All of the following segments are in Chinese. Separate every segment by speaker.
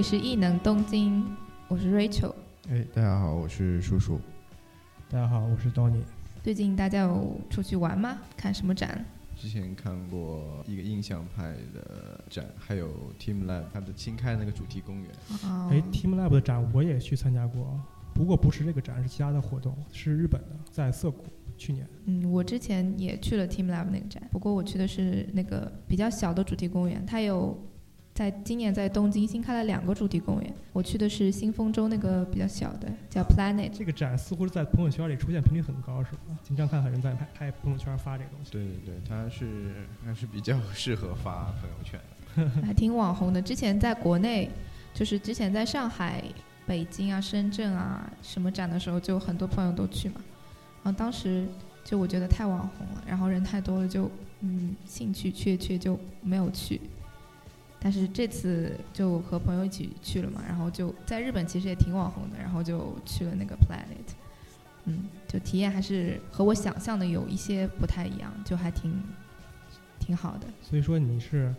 Speaker 1: 这里是异能东京，我是 Rachel。
Speaker 2: 哎，大家好，我是叔叔。
Speaker 3: 大家好，我是 Donny。
Speaker 1: 最近大家有出去玩吗？看什么展？
Speaker 2: 之前看过一个印象派的展，还有 Team Lab 他的新开那个主题公园。
Speaker 1: 哦
Speaker 3: 哎，Team Lab 的展我也去参加过，不过不是这个展，是其他的活动，是日本的，在涩谷。去年，
Speaker 1: 嗯，我之前也去了 Team Lab 那个展，不过我去的是那个比较小的主题公园，它有在今年在东京新开了两个主题公园，我去的是新丰州那个比较小的，叫 Planet。
Speaker 3: 这个展似乎是在朋友圈里出现频率很高，是吧？经常看到有人在拍拍朋友圈发这个东西。
Speaker 2: 对对对，它是还是比较适合发朋友圈的，
Speaker 1: 还挺网红的。之前在国内，就是之前在上海、北京啊、深圳啊什么展的时候，就很多朋友都去嘛。然后当时就我觉得太网红了，然后人太多了就，嗯兴趣缺缺就没有去。但是这次就和朋友一起去了嘛，然后就在日本其实也挺网红的，然后就去了那个 Planet，嗯，就体验还是和我想象的有一些不太一样，就还挺挺好的。
Speaker 3: 所以说你是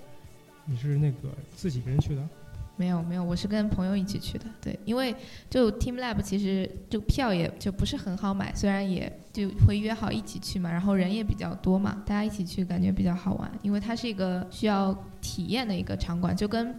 Speaker 3: 你是那个自己一个人去的？
Speaker 1: 没有没有，我是跟朋友一起去的。对，因为就 Team Lab 其实就票也就不是很好买，虽然也就会约好一起去嘛，然后人也比较多嘛，大家一起去感觉比较好玩。因为它是一个需要体验的一个场馆，就跟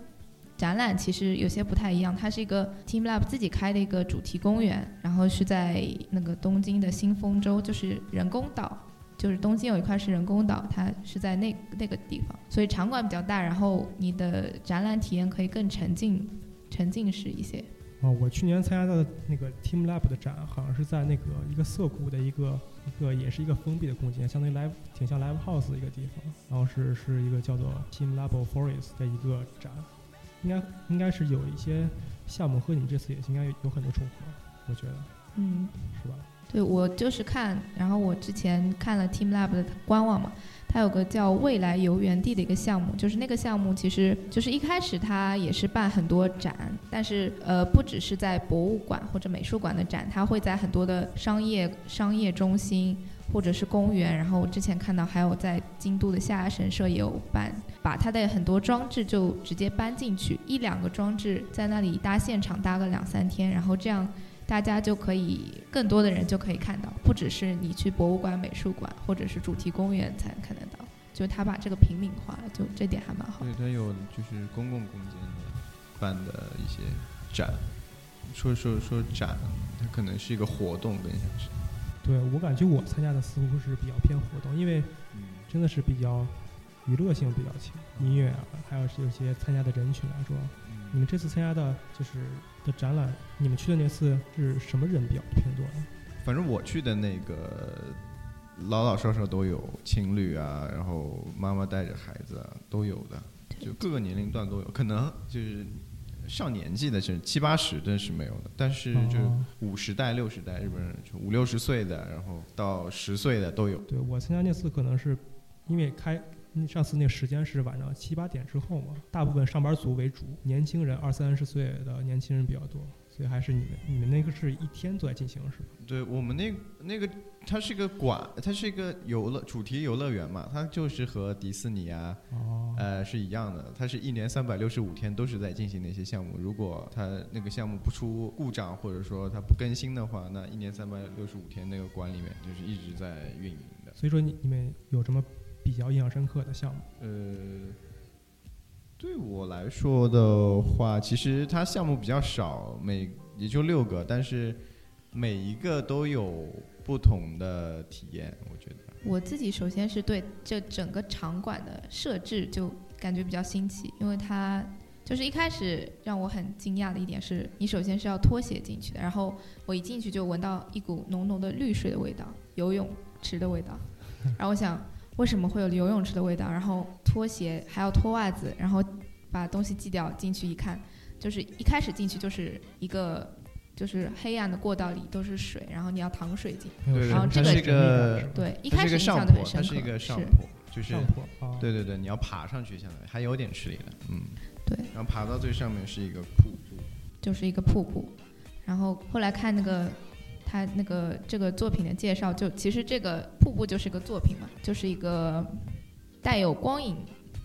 Speaker 1: 展览其实有些不太一样。它是一个 Team Lab 自己开的一个主题公园，然后是在那个东京的新丰州，就是人工岛。就是东京有一块是人工岛，它是在那那个地方，所以场馆比较大，然后你的展览体验可以更沉浸、沉浸式一些。
Speaker 3: 哦，我去年参加的那个 Team Lab 的展，好像是在那个一个涩谷的一个一个也是一个封闭的空间，相当于 live 挺像 live house 的一个地方，然后是是一个叫做 Team Lab Forest 的一个展，应该应该是有一些项目和你这次也应该有很多重合，我觉得，
Speaker 1: 嗯，
Speaker 3: 是吧？
Speaker 1: 对，我就是看，然后我之前看了 Team Lab 的官网嘛，它有个叫未来游园地的一个项目，就是那个项目其实就是一开始它也是办很多展，但是呃不只是在博物馆或者美术馆的展，它会在很多的商业商业中心或者是公园，然后我之前看到还有在京都的下鸭神社也有办，把它的很多装置就直接搬进去，一两个装置在那里搭现场搭个两三天，然后这样。大家就可以更多的人就可以看到，不只是你去博物馆、美术馆或者是主题公园才能看得到，就他把这个平民化了，就这点还蛮好。
Speaker 2: 对，他有就是公共空间的办的一些展，说说说展，它可能是一个活动更像是。
Speaker 3: 对我感觉我参加的似乎是比较偏活动，因为真的是比较娱乐性比较强，音乐啊，还有有些参加的人群来说，你们这次参加的就是的展览，你们去的那次是什么人比较偏多呢？
Speaker 2: 反正我去的那个老老少少都有，情侣啊，然后妈妈带着孩子啊都有的，就各个年龄段都有，可能就是上年纪的是七八十的是没有的，但是就
Speaker 3: 哦
Speaker 2: 五十代、六十代日本人，就五六十岁的，然后到十岁的都有。
Speaker 3: 对我参加那次可能是因为开嗯上次那个时间是晚上七八点之后嘛，大部分上班族为主，年轻人二三十岁的年轻人比较多，所以还是你们你们那个是一天都在进行是吧？
Speaker 2: 对我们那那个，它是一个馆，它是一个游乐主题游乐园嘛，它就是和迪士尼啊，
Speaker 3: 哦，
Speaker 2: 呃是一样的，它是一年三百六十五天都是在进行那些项目。如果它那个项目不出故障，或者说它不更新的话，那一年三百六十五天那个馆里面就是一直在运营的。
Speaker 3: 所以说你你们有什么比较印象深刻的项目？
Speaker 2: 呃，对我来说的话，其实它项目比较少，每也就六个，但是每一个都有不同的体验，我觉得。
Speaker 1: 我自己首先是对这整个场馆的设置就感觉比较新奇，因为它就是一开始让我很惊讶的一点是，你首先是要脱鞋进去的，然后我一进去就闻到一股浓浓的绿水的味道，游泳池的味道，然后我想为什么会有游泳池的味道，然后脱鞋还要脱袜子，然后把东西寄掉进去一看，就是一开始进去就是一个。就是黑暗的过道里都是水，然后你要淌水进。然后这个
Speaker 2: 它是一个
Speaker 1: 对，一开始印象很深刻。
Speaker 2: 它是一个上坡，就是
Speaker 3: 上坡啊，
Speaker 2: 对对对，你要爬上去，相当于还有点吃力的，嗯，
Speaker 1: 对，
Speaker 2: 然后爬到最上面是一个瀑布，
Speaker 1: 就是一个瀑布。然后后来看那个他那个这个作品的介绍，就其实这个瀑布就是一个作品嘛，就是一个带有光影，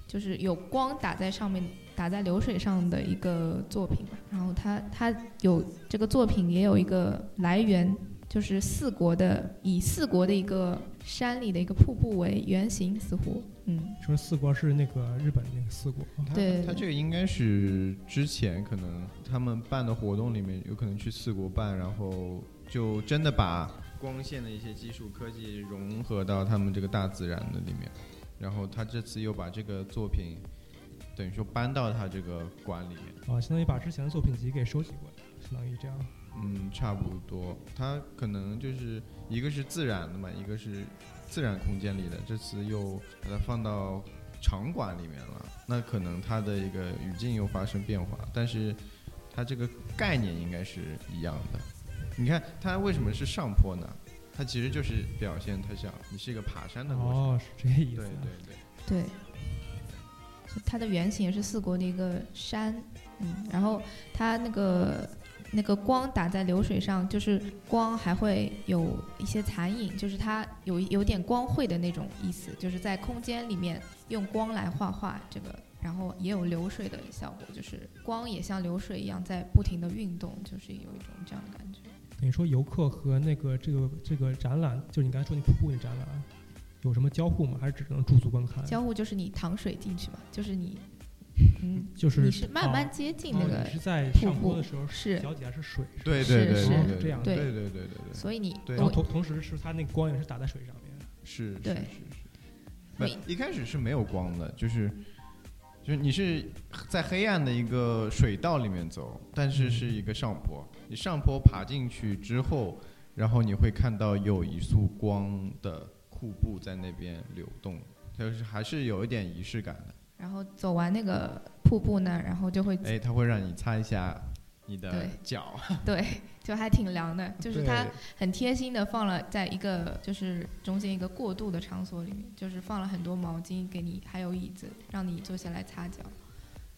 Speaker 1: 就是有光打在上面打在流水上的一个作品嘛。然后它它有这个作品也有一个来源，就是四国的以四国的一个山里的一个瀑布为原型，似乎嗯
Speaker 3: 说四国是那个日本那个四国，
Speaker 1: 对
Speaker 2: 他这个应该是之前可能他们办的活动里面有可能去四国办，然后就真的把光线的一些技术科技融合到他们这个大自然的里面，然后他这次又把这个作品等于说搬到他这个馆里面。
Speaker 3: 啊，相当于把之前的作品集给收集过来，相当于这样。
Speaker 2: 嗯，差不多。它可能就是一个是自然的嘛，一个是自然空间里的。这次又把它放到场馆里面了，那可能它的一个语境又发生变化，但是它这个概念应该是一样的。你看它为什么是上坡呢？它其实就是表现它像你是一个爬山的过程。
Speaker 3: 哦，是这个意思
Speaker 2: 对
Speaker 3: 啊。
Speaker 2: 对对。
Speaker 1: 对，就它的原型也是四国的一个山，嗯，然后它那个那个光打在流水上，就是光还会有一些残影，就是它有有点光绘的那种意思，就是在空间里面用光来画画这个。然后也有流水的效果，就是光也像流水一样在不停的运动，就是有一种这样的感觉。
Speaker 3: 等于说游客和那个这个这个展览，就是你刚才说那瀑布那展览，有什么交互吗？还是只能驻足观看？
Speaker 1: 交互就是你淌水进去嘛，就是你，嗯，
Speaker 3: 就是
Speaker 1: 你是慢慢
Speaker 3: 哦
Speaker 1: 接近那个
Speaker 3: 哦你是在
Speaker 1: 瀑布
Speaker 3: 上坡的时候，
Speaker 1: 是
Speaker 3: 脚底下是水，是
Speaker 2: 对
Speaker 1: 是是
Speaker 2: 对对对对
Speaker 3: 这样
Speaker 2: 对
Speaker 1: 对
Speaker 2: 对对对
Speaker 1: 所以你
Speaker 2: 对
Speaker 3: 然后同同时是它那个光也是打在水上面。
Speaker 2: 是是
Speaker 1: 对
Speaker 2: 是是，一开始是没有光的，就是就是你是在黑暗的一个水道里面走，但是是一个上坡，你上坡爬进去之后，然后你会看到有一束光的瀑布在那边流动，就是还是有一点仪式感的。
Speaker 1: 然后走完那个瀑布呢，然后就会
Speaker 2: 哎，它会让你擦一下你的
Speaker 1: 对。
Speaker 2: 脚，
Speaker 1: 对，就还挺凉的，就是它很贴心的放了在一个就是中间一个过渡的场所里面，就是放了很多毛巾给你，还有椅子让你坐下来擦脚。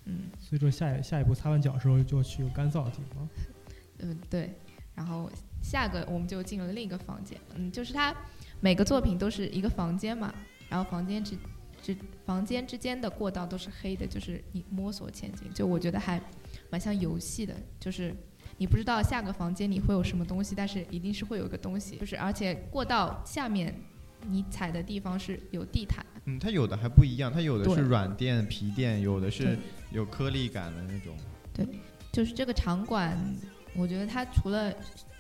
Speaker 1: 嗯
Speaker 3: 所以说下一下一步擦完脚的时候就去干燥的地方。
Speaker 1: 嗯对，然后下个我们就进了另一个房间，嗯，就是它每个作品都是一个房间嘛，然后房间之之房间之间的过道都是黑的，就是你摸索前进，就我觉得还蛮像游戏的，就是你不知道下个房间里会有什么东西，但是一定是会有一个东西，就是而且过道下面你踩的地方是有地毯，
Speaker 2: 嗯，它有的还不一样，它有的是软垫、皮垫，有的是有颗粒感的那种。
Speaker 1: 对就是这个场馆，我觉得它除了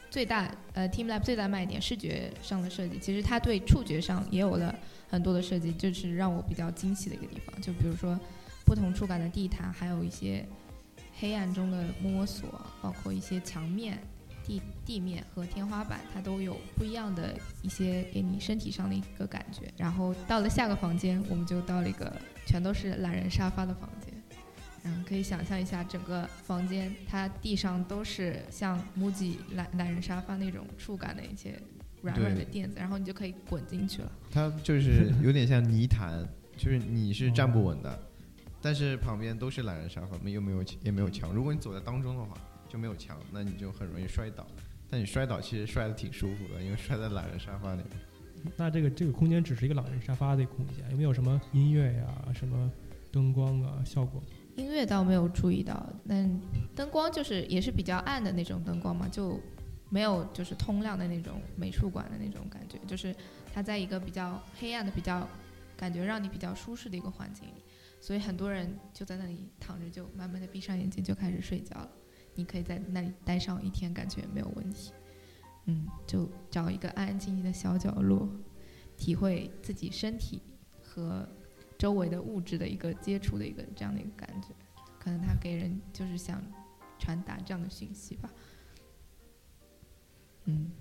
Speaker 1: 最大呃 Team Lab 最大卖点视觉上的设计，其实它对触觉上也有了很多的设计，就是让我比较惊喜的一个地方。就比如说不同触感的地毯，还有一些黑暗中的摸索，包括一些墙面、地地面和天花板，它都有不一样的一些给你身体上的一个感觉。然后到了下个房间，我们就到了一个全都是懒人沙发的房间。嗯，可以想象一下整个房间，它地上都是像 MUJI 懒懒人沙发那种触感的一些软软的垫子，然后你就可以滚进去了。
Speaker 2: 它就是有点像泥潭，就是你是站不稳的，但是旁边都是懒人沙发，没又没有也没有墙。如果你走在当中的话，就没有墙，那你就很容易摔倒。但你摔倒其实摔的挺舒服的，因为摔在懒人沙发里面。
Speaker 3: 那这个这个空间只是一个懒人沙发的空间，有没有什么音乐呀、什么灯光啊、效果？
Speaker 1: 音乐倒没有注意到，但灯光就是也是比较暗的那种灯光嘛，就没有就是通亮的那种美术馆的那种感觉，就是它在一个比较黑暗的、比较感觉让你比较舒适的一个环境里，所以很多人就在那里躺着，就慢慢的闭上眼睛就开始睡觉了。你可以在那里待上一天，感觉没有问题。嗯，就找一个安安静静的小角落，体会自己身体和周围的物质的一个接触的一个这样的一个感觉，可能他给人就是想传达这样的讯息吧。嗯，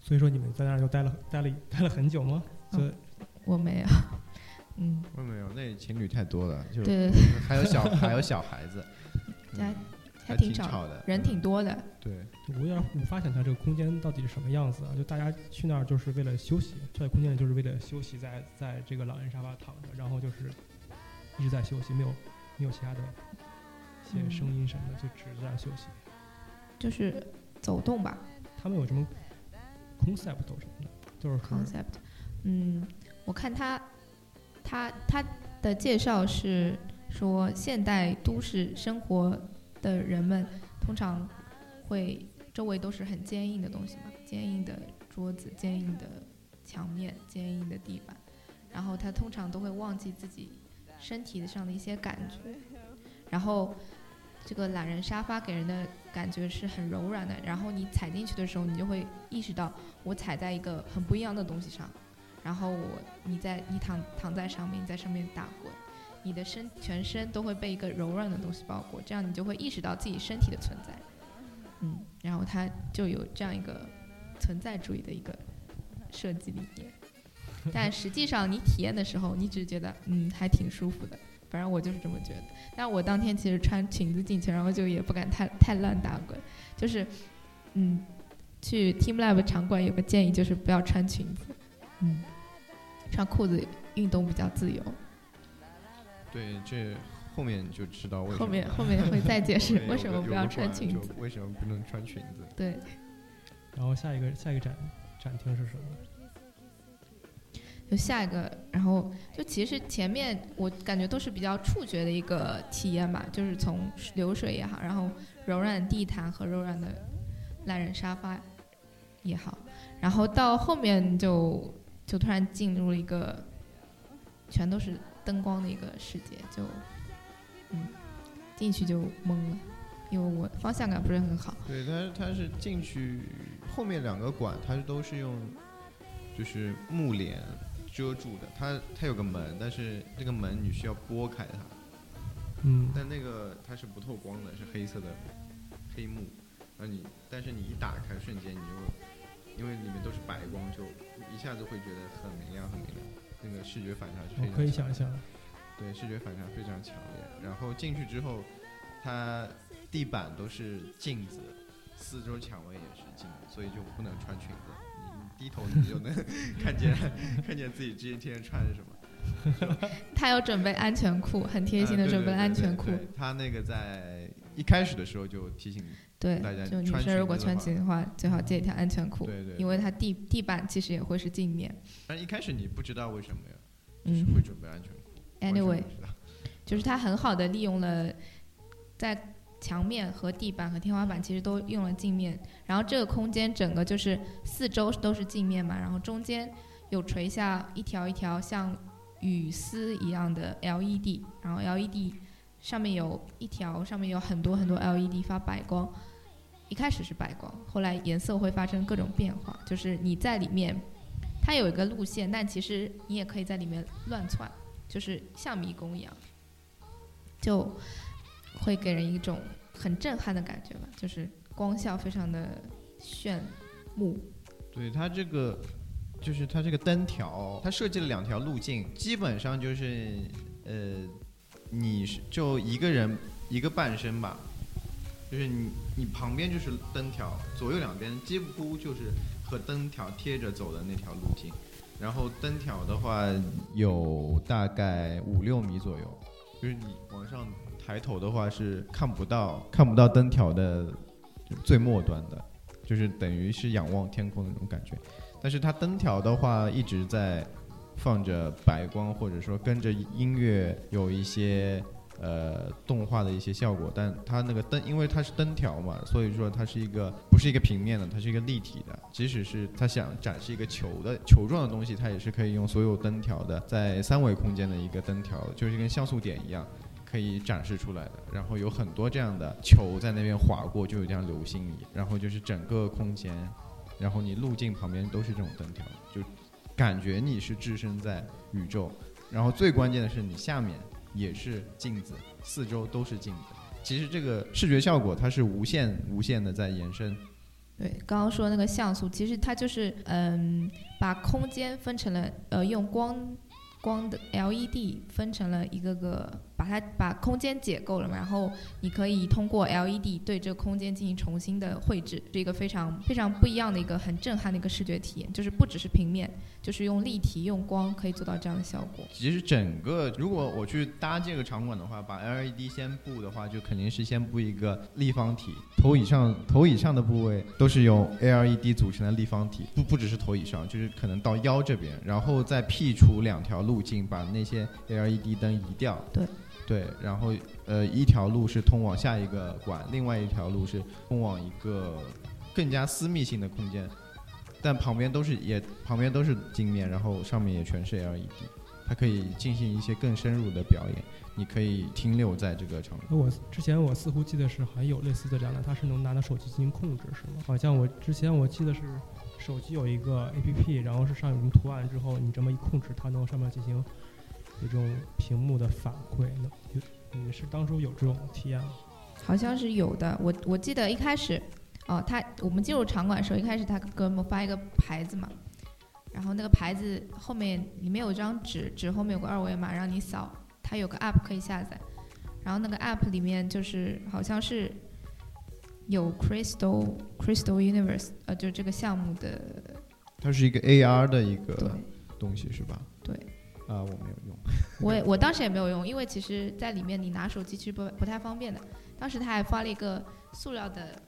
Speaker 3: 所以说你们在那儿就待了待了待了很久吗？就
Speaker 1: 哦我没有，嗯，
Speaker 2: 我没有，那情侣太多了，就
Speaker 1: 对，
Speaker 2: 还有小还有小孩子，
Speaker 1: 还
Speaker 2: 嗯
Speaker 1: 还
Speaker 2: 挺
Speaker 1: 挺吵
Speaker 2: 的，
Speaker 1: 人挺多的。
Speaker 2: 对。
Speaker 3: 我有点无法想象这个空间到底是什么样子啊！就大家去那儿就是为了休息，坐在空间里就是为了休息在，在这个老人沙发躺着，然后就是一直在休息，没有没有其他的一些
Speaker 1: 嗯
Speaker 3: 声音什么的，就只是在休息。
Speaker 1: 就是走动吧
Speaker 3: 他们有什么 concept 都什么的，就是
Speaker 1: ，concept。嗯，我看他他他的介绍是说现代都市生活的人们通常会周围都是很坚硬的东西嘛，坚硬的桌子、坚硬的墙面、坚硬的地板，然后他通常都会忘记自己身体上的一些感觉，然后这个懒人沙发给人的感觉是很柔软的，然后你踩进去的时候，你就会意识到我踩在一个很不一样的东西上，然后我你在你躺躺在上面，你在上面打滚，你的身全身都会被一个柔软的东西包裹，这样你就会意识到自己身体的存在，嗯，然后它就有这样一个存在主义的一个设计理念，但实际上你体验的时候，你只是觉得嗯还挺舒服的，反正我就是这么觉得。但我当天其实穿裙子进去，然后就也不敢太太乱打滚，就是嗯，去 Team Lab 场馆有个建议就是不要穿裙子，嗯，穿裤子运动比较自由。
Speaker 2: 对，这后面就知道为什么。
Speaker 1: 后面后面会再解释为什么不要穿裙子。
Speaker 2: 为什么不能穿裙子？
Speaker 1: 对，
Speaker 3: 然后下一个下一个展展厅是什么？
Speaker 1: 就下一个，然后就其实前面我感觉都是比较触觉的一个体验吧，就是从流水也好，然后柔软地毯和柔软的懒人沙发也好，然后到后面就就突然进入了一个全都是灯光的一个世界，就嗯进去就懵了，因为我方向感不是很好。
Speaker 2: 对，它它是进去后面两个馆，它都是用就是木帘遮住的。它它有个门，但是这个门你需要拨开它，
Speaker 3: 嗯，
Speaker 2: 但那个它是不透光的，是黑色的黑幕。然后你但是你一打开瞬间，你就因为里面都是白光，就一下子会觉得很明亮很明亮，那个视觉反差是非
Speaker 3: 我可以
Speaker 2: 常强
Speaker 3: 想象，
Speaker 2: 对，视觉反差非常强烈。然后进去之后，它地板都是镜子，四周墙围也是镜子，所以就不能穿裙子。你你低头你就能 看见 看见自己今天穿的什么。
Speaker 1: 他有准备安全裤，很贴心的准备安全裤。
Speaker 2: 对他那个在一开始的时候就提醒你，
Speaker 1: 对，就女生如果穿
Speaker 2: 裙子的话
Speaker 1: 最好借一条安全裤，
Speaker 2: 对对对
Speaker 1: 因为它地地板其实也会是镜面。
Speaker 2: 但一开始你不知道为什么呀，就是
Speaker 1: 嗯
Speaker 2: 会准备安全裤。
Speaker 1: ，anyway，就是它很好的利用了在墙面和地板和天花板其实都用了镜面，然后这个空间整个就是四周都是镜面嘛，然后中间有垂下一条一条像雨丝一样的 LED，然后 LED 上面有一条上面有很多很多 LED 发白光，一开始是白光，后来颜色会发生各种变化，就是你在里面，它有一个路线，但其实你也可以在里面乱窜，就是像迷宫一样，就会给人一种很震撼的感觉吧，就是光效非常的炫目。
Speaker 2: 对它这个，就是它这个灯条，它设计了两条路径，基本上就是呃，你是就一个人一个半身吧，就是你你旁边就是灯条，左右两边几乎就是和灯条贴着走的那条路径，然后灯条的话有大概五六米左右，就是你往上抬头的话是看不到看不到灯条的最末端的。就是等于是仰望天空的那种感觉。但是它灯条的话一直在放着白光，或者说跟着音乐有一些呃动画的一些效果，但它那个灯，因为它是灯条嘛，所以说它是一个不是一个平面的，它是一个立体的。即使是它想展示一个球的球状的东西，它也是可以用所有灯条的，在三维空间的一个灯条，就是跟像素点一样。可以展示出来的，然后有很多这样的球在那边划过，就有点像流星一样。然后就是整个空间，然后你路径旁边都是这种灯条，就感觉你是置身在宇宙。然后最关键的是，你下面也是镜子，四周都是镜子。其实这个视觉效果它是无限无限的在延伸。
Speaker 1: 对，刚刚说那个像素，其实它就是嗯，把空间分成了呃，用光光的 LED 分成了一个个，把它把空间解构了嘛，然后你可以通过 LED 对这个空间进行重新的绘制，是一个非常非常不一样的一个很震撼的一个视觉体验，就是不只是平面，就是用立体用光可以做到这样的效果。
Speaker 2: 其实整个，如果我去搭这个场馆的话，把 LED 先布的话，就肯定是先布一个立方体，头以上头以上的部位都是由 LED 组成的立方体，不不只是头以上，就是可能到腰这边，然后再辟除两条路径，把那些 LED 灯移掉。
Speaker 1: 对。
Speaker 2: 对，然后呃，一条路是通往下一个馆，另外一条路是通往一个更加私密性的空间，但旁边都是也旁边都是镜面，然后上面也全是 LED，它可以进行一些更深入的表演，你可以停留在这个场
Speaker 3: 那我之前我似乎记得是好像有类似的展览，它是能拿到手机进行控制，是吗？好像我之前我记得是手机有一个 APP，然后是上有什么图案之后，你这么一控制，它能上面进行有这种屏幕的反馈。能有你是当初有这种体验吗？
Speaker 1: 好像是有的。我我记得一开始，哦，他我们进入场馆的时候，一开始他给我们发一个牌子嘛，然后那个牌子后面里面有张纸，纸后面有个二维码让你扫，它有个 app 可以下载，然后那个 app 里面就是好像是有 Crystal Crystal Universe，呃，就这个项目的
Speaker 2: 它是一个 AR 的一个东西是吧？
Speaker 1: 对。
Speaker 2: 啊，我没有用。
Speaker 1: 我也我当时也没有用，因为其实在里面你拿手机其实不不太方便的。当时他还发了一个塑料的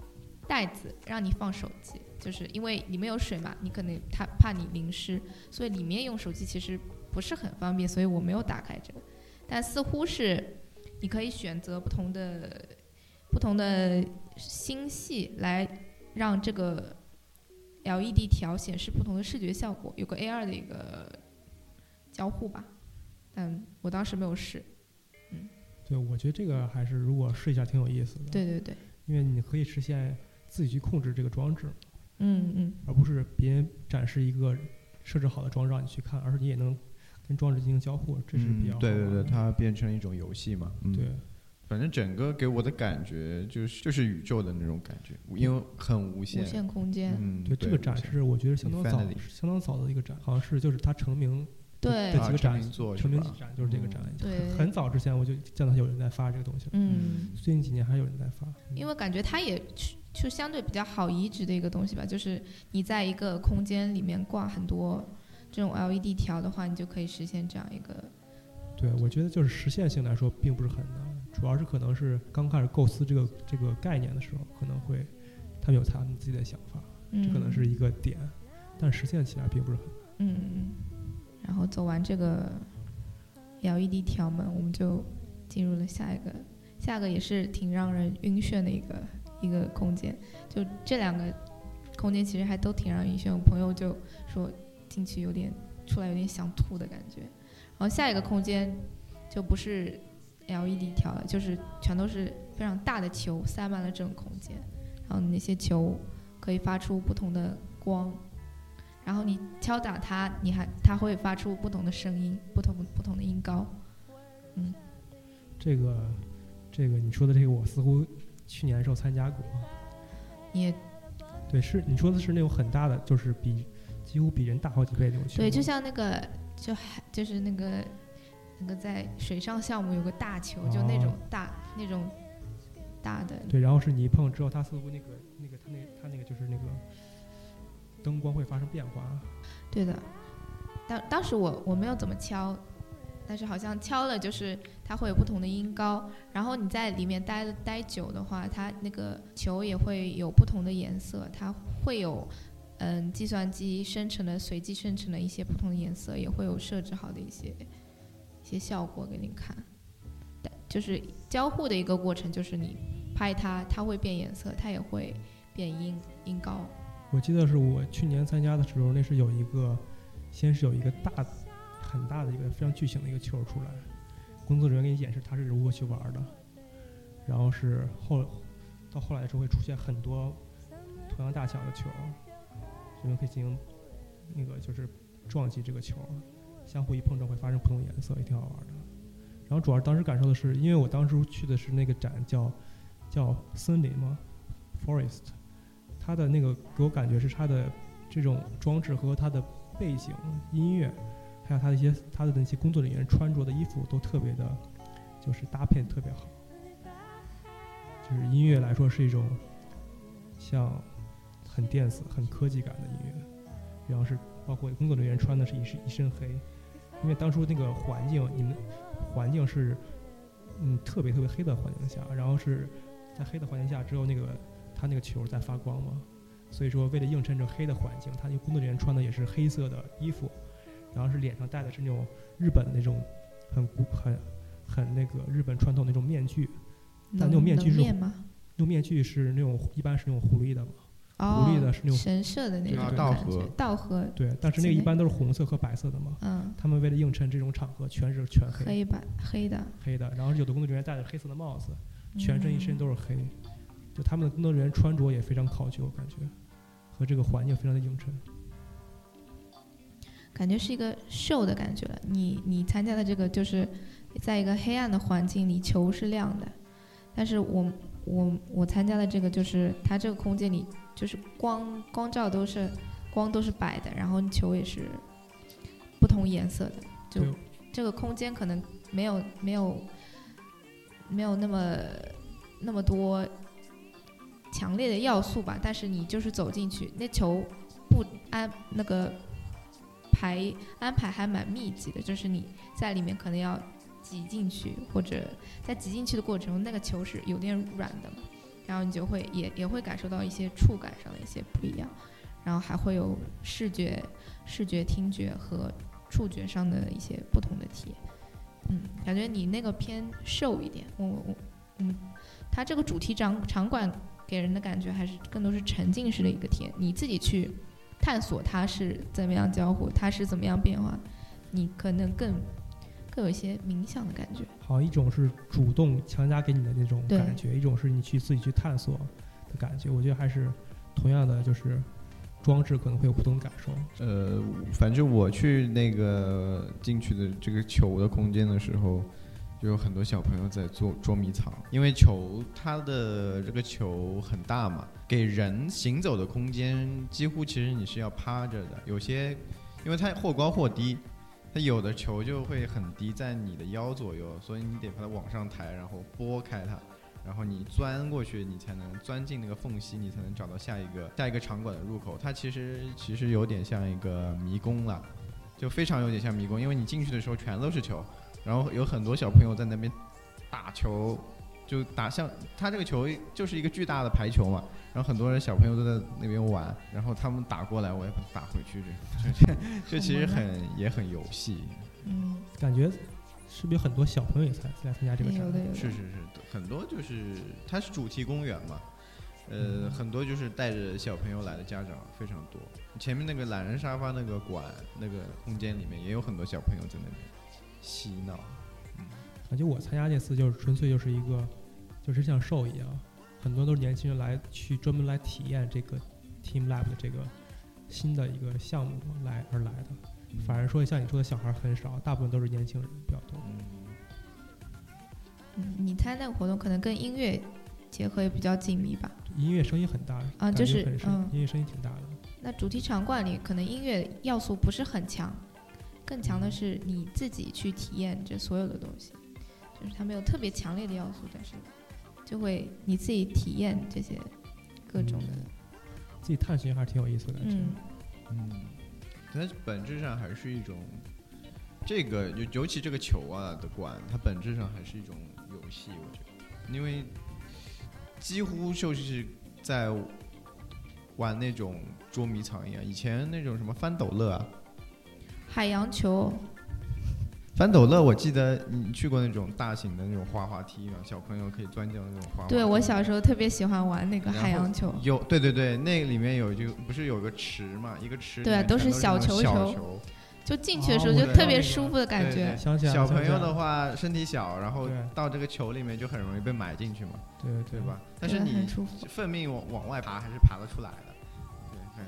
Speaker 1: 袋子让你放手机，就是因为里面有水嘛，你可能他怕你淋湿，所以里面用手机其实不是很方便，所以我没有打开这个。但似乎是你可以选择不同的不同的星系来让这个 LED 条显示不同的视觉效果，有个 AR 的一个交互吧。但我当时没有试。
Speaker 3: 嗯对，我觉得这个还是如果试一下挺有意思的。
Speaker 1: 对对对，
Speaker 3: 因为你可以实现自己去控制这个装置，
Speaker 1: 嗯嗯，
Speaker 3: 而不是别人展示一个设置好的装置让你去看，而是你也能跟装置进行交互，这是比较、
Speaker 2: 嗯、对对对，它变成一种游戏嘛。嗯、
Speaker 3: 对，
Speaker 2: 反正整个给我的感觉就是就是宇宙的那种感觉，因为很无限。
Speaker 1: 无限空间。
Speaker 2: 嗯，
Speaker 3: 对这个展示，我觉得相当早相当早的一个展，好像是就是它成名
Speaker 1: 对。
Speaker 3: 这几个展
Speaker 2: 啊成名作
Speaker 3: 成名展就是这个展，
Speaker 1: 对。
Speaker 3: 很很早之前我就见到有人在发这个东西了，
Speaker 1: 嗯，
Speaker 3: 最近几年还有人在发，
Speaker 1: 因为感觉它也就相对比较好移植的一个东西吧，就是你在一个空间里面挂很多这种 LED 条的话，你就可以实现这样一个。
Speaker 3: 对，我觉得就是实现性来说并不是很难，主要是可能是刚开始构思这个这个概念的时候，可能会他们有他们自己的想法，
Speaker 1: 嗯，
Speaker 3: 这可能是一个点，但实现起来并不是很难。
Speaker 1: 嗯嗯。然后走完这个 LED 条门，我们就进入了下一个，下一个也是挺让人晕眩的一个一个空间。就这两个空间其实还都挺让人晕眩，我朋友就说进去有点出来有点想吐的感觉。然后下一个空间就不是 LED 条了，就是全都是非常大的球塞满了这种空间，然后那些球可以发出不同的光。然后你敲打它，你还它会发出不同的声音，不同不同的音高，嗯，
Speaker 3: 这个这个你说的这个，我似乎去年的时候参加过。
Speaker 1: 你也
Speaker 3: 对，是你说的是那种很大的，就是比几乎比人大好几倍的那种球。
Speaker 1: 对，就像那个就还就是那个那个在水上项目有个大球，就那种大那种大的。
Speaker 3: 对，然后是你一碰之后，它似乎那个那个它那它那个就是那个。灯光会发生变化，
Speaker 1: 对的。当当时我我没有怎么敲，但是好像敲了就是它会有不同的音高，然后你在里面待待久的话，它那个球也会有不同的颜色，它会有嗯计算机生成的随机生成的一些不同的颜色，也会有设置好的一些一些效果给你看。但就是交互的一个过程，就是你拍它，它会变颜色，它也会变音音高。
Speaker 3: 我记得是我去年参加的时候，那是有一个，先是有一个大、很大的一个非常巨型的一个球出来，工作人员给你演示它是如何去玩的，然后是后到后来的时候会出现很多同样大小的球，你们可以进行那个就是撞击这个球，相互一碰撞会发生不同颜色，也挺好玩的。然后主要当时感受的是，因为我当时去的是那个展叫叫森林嘛，forest。它的那个给我感觉是它的这种装置和它的背景音乐，还有它的一些它的那些工作人员穿着的衣服都特别的，就是搭配特别好。就是音乐来说是一种像很电子、很科技感的音乐，然后是包括工作人员穿的是一身一身黑，因为当初那个环境，你们环境是嗯特别特别黑的环境下，然后是在黑的环境下只有那个。他那个球在发光嘛，所以说为了映衬这黑的环境，他那个工作人员穿的也是黑色的衣服，然后是脸上戴的是那种日本那种很古很很那个日本传统那种面具，但那种面具是
Speaker 1: 能面吗？
Speaker 3: 那种面具是那种一般是那种狐狸的嘛，
Speaker 1: 哦，
Speaker 3: 狐狸的是那种
Speaker 1: 神社的那种
Speaker 2: 啊
Speaker 1: 感觉
Speaker 2: 稻荷
Speaker 1: 稻荷，
Speaker 3: 对，但是那个一般都是红色和白色的嘛。
Speaker 1: 嗯，
Speaker 3: 他们为了映衬这种场合，全是全黑。
Speaker 1: 黑白黑的，
Speaker 3: 黑的，然后有的工作人员戴着黑色的帽子，全身一身
Speaker 1: 嗯
Speaker 3: 都是黑，就他们的工作人员穿着也非常考究，感觉和这个环境非常的映衬。
Speaker 1: 感觉是一个秀的感觉了。你你参加的这个就是在一个黑暗的环境里，球是亮的，但是我我我参加的这个就是它这个空间里就是光光照都是光都是白的，然后球也是不同颜色的，就这个空间可能没有没有没有那么那么多强烈的要素吧，但是你就是走进去，那球不安那个排安排还蛮密集的，就是你在里面可能要挤进去，或者在挤进去的过程中，那个球是有点软的嘛，然后你就会也也会感受到一些触感上的一些不一样，然后还会有视觉、视觉、听觉和触觉上的一些不同的体验。嗯，感觉你那个偏瘦一点，我我嗯，它这个主题场场馆给人的感觉还是更多是沉浸式的一个体验，你自己去探索它是怎么样交互，它是怎么样变化，你可能更更有一些冥想的感觉。
Speaker 3: 好一种是主动强加给你的那种感觉，一种是你去自己去探索的感觉。我觉得还是同样的，就是装置可能会有不同感受。
Speaker 2: 呃，反正我去那个进去的这个球的空间的时候，就有很多小朋友在做捉迷藏，因为球它的这个球很大嘛，给人行走的空间几乎其实你是要趴着的，有些因为它或高或低。它有的球就会很低，在你的腰左右，所以你得把它往上抬，然后拨开它，然后你钻过去，你才能钻进那个缝隙，你才能找到下一个下一个场馆的入口。它其实其实有点像一个迷宫了，就非常有点像迷宫，因为你进去的时候全都是球，然后有很多小朋友在那边打球，就打像他这个球就是一个巨大的排球嘛，然后很多人小朋友都在那边玩，然后他们打过来，我也把它打回去，这这这其实很也很游戏，
Speaker 1: 嗯，
Speaker 3: 感觉是不是有很多小朋友也参来参加这个展
Speaker 1: 有？的有的。
Speaker 2: 是是是，很多就是它是主题公园嘛，呃，
Speaker 3: 嗯
Speaker 2: 很多就是带着小朋友来的家长非常多。前面那个懒人沙发那个馆那个空间里面也有很多小朋友在那边嬉闹。
Speaker 3: 感觉我参加这次就是纯粹就是一个，就是像 show 一样，很多都是年轻人来去专门来体验这个 Team Lab 的这个新的一个项目来而来的。反而说像你说的小孩很少，大部分都是年轻人比较多。
Speaker 2: 嗯，
Speaker 1: 嗯，你参加那个活动可能跟音乐结合也比较紧密吧？
Speaker 3: 音乐声音很大
Speaker 1: 啊就是
Speaker 3: 声
Speaker 1: 嗯
Speaker 3: 音乐声音挺大的。
Speaker 1: 那主题场馆里可能音乐要素不是很强，更强的是你自己去体验这所有的东西，就是它没有特别强烈的要素，但是就会你自己体验这些各种的，
Speaker 3: 自己探寻还是挺有意思的感觉。
Speaker 1: 嗯
Speaker 2: 嗯，它本质上还是一种，这个尤尤其这个球啊的馆，它本质上还是一种游戏，我觉得，因为几乎就是在玩那种捉迷藏一样。以前那种什么翻斗乐啊，
Speaker 1: 海洋球，
Speaker 2: 翻斗乐，我记得你去过那种大型的那种滑滑梯嘛，小朋友可以钻进那种滑滑梯。
Speaker 1: 对我小时候特别喜欢玩那个海洋球，
Speaker 2: 有对对对，那里面有就不是有个池嘛，一个池里
Speaker 1: 对啊都是小球球就进去的时候就特别舒服的感觉。
Speaker 3: 想起来
Speaker 2: 小朋友的话，身体小，然后到这个球里面就很容易被埋进去嘛，
Speaker 3: 对对
Speaker 2: 对？吧？但是你
Speaker 1: 很舒服，
Speaker 2: 奋命往往外爬，还是爬得出来的。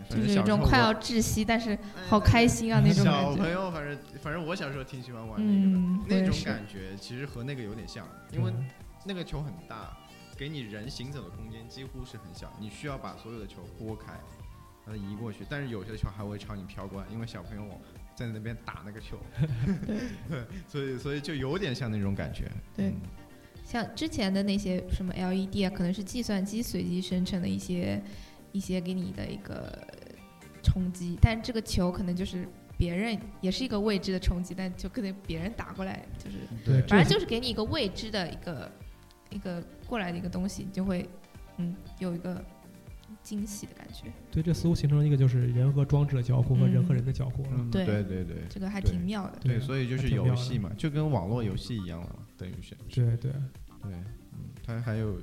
Speaker 1: 就是有
Speaker 2: 小时候我
Speaker 1: 种快要窒息，但是
Speaker 2: 哎
Speaker 1: 好开心啊那种
Speaker 2: 小
Speaker 1: 感觉。
Speaker 2: 朋友，反正反正我小时候挺喜欢玩那个的，
Speaker 1: 嗯，
Speaker 2: 那种。感觉其实和那个有点像，因为那个球很大，给你人行走的空间几乎是很小，你需要把所有的球拨开，把它移过去。但是有些球还会朝你飘过来，因为小朋友在那边打那个球，
Speaker 1: 对
Speaker 2: 对，所以所以就有点像那种感觉。
Speaker 1: 对
Speaker 2: 嗯
Speaker 1: 像之前的那些什么 LED 啊，可能是计算机随机生成的一些一些给你的一个冲击，但这个球可能就是别人也是一个未知的冲击，但就可能别人打过来，就是
Speaker 3: 对
Speaker 1: 反正就是给你一个未知的一个一个过来的一个东西，你就会嗯有一个惊喜的感觉。
Speaker 3: 对，这似乎形成了一个就是人和装置的交互和人和
Speaker 1: 嗯
Speaker 3: 人的交互了。
Speaker 2: 嗯，
Speaker 1: 对
Speaker 2: 对对对
Speaker 1: 这个还挺妙的。
Speaker 3: 对
Speaker 2: 对，所以就是游戏嘛，就跟网络游戏一样了嘛，等于是。
Speaker 3: 对对，
Speaker 2: 对，嗯，它还有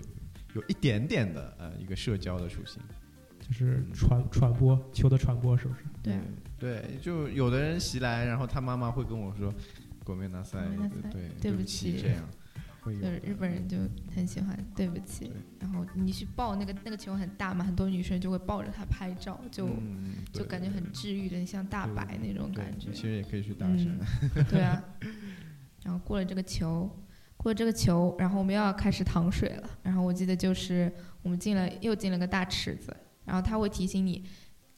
Speaker 2: 有一点点的呃一个社交的属性。
Speaker 3: 就是传传播球的传播，是不是？
Speaker 1: 对啊
Speaker 2: 对，就有的人袭来，然后他妈妈会跟我说“国面大赛”，
Speaker 1: ごめんなさい
Speaker 2: 对
Speaker 1: 对不
Speaker 2: 不起，
Speaker 1: 起
Speaker 2: 这样会有
Speaker 1: 就是日本人就很喜欢，对不起
Speaker 2: 对。
Speaker 1: 然后你去抱那个那个球很大嘛，很多女生就会抱着它拍照，就、
Speaker 2: 嗯
Speaker 1: 就感觉很治愈的，像大
Speaker 2: 对
Speaker 1: 白那种
Speaker 2: 对
Speaker 1: 感觉
Speaker 2: 你。其实也可以去大
Speaker 1: 嗯
Speaker 2: 山，
Speaker 1: 对啊，然后过了这个球，过了这个球，然后我们又要开始淌水了。然后我记得就是我们进了又进了个大池子， 然后他会提醒你，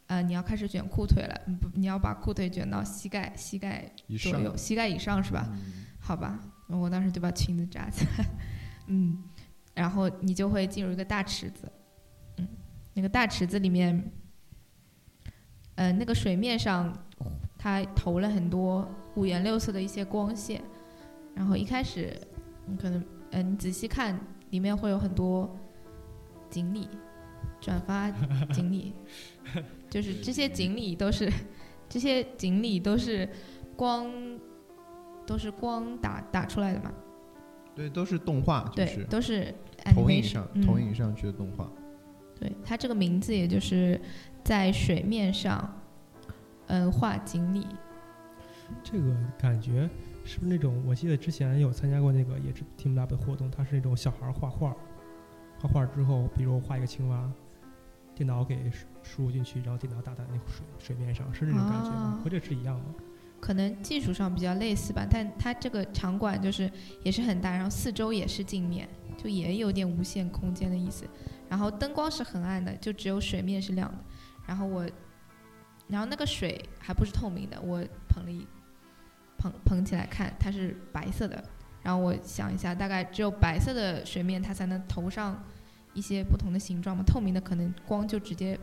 Speaker 1: 呃，你要开始卷裤腿了，你不你要把裤腿卷到膝盖膝盖左右，膝盖以上是吧？
Speaker 2: 嗯。
Speaker 1: 好吧，我当时就把裙子扎起来，嗯，然后你就会进入一个大池子，嗯，那个大池子里面，呃，那个水面上它投了很多五颜六色的一些光线，然后一开始你可能，呃，你仔细看，里面会有很多锦鲤，转发锦鲤，就是这些锦鲤都是，这些锦鲤都是光。都是光打打出来的嘛，
Speaker 2: 对，都是动画，就
Speaker 1: 对，
Speaker 2: 是
Speaker 1: 都是
Speaker 2: 投影上
Speaker 1: 嗯
Speaker 2: 投影上去的动画。
Speaker 1: 对，它这个名字也就是在水面上，嗯，画锦鲤。
Speaker 3: 这个感觉是不是那种？我记得之前有参加过那个也是 Team Lab 的活动，它是那种小孩画画，画画之后，比如我画一个青蛙，电脑给输输入进去，然后电脑打在那个水水面上，是那种感觉吗？
Speaker 1: 啊
Speaker 3: 和这是一样吗？
Speaker 1: 可能技术上比较类似吧，但它这个场馆就是也是很大，然后四周也是镜面，就也有点无限空间的意思。然后灯光是很暗的，就只有水面是亮的。然后我，然后那个水还不是透明的，我捧了一捧捧起来看，它是白色的。然后我想一下，大概只有白色的水面它才能投上一些不同的形状嘛，透明的可能光就直接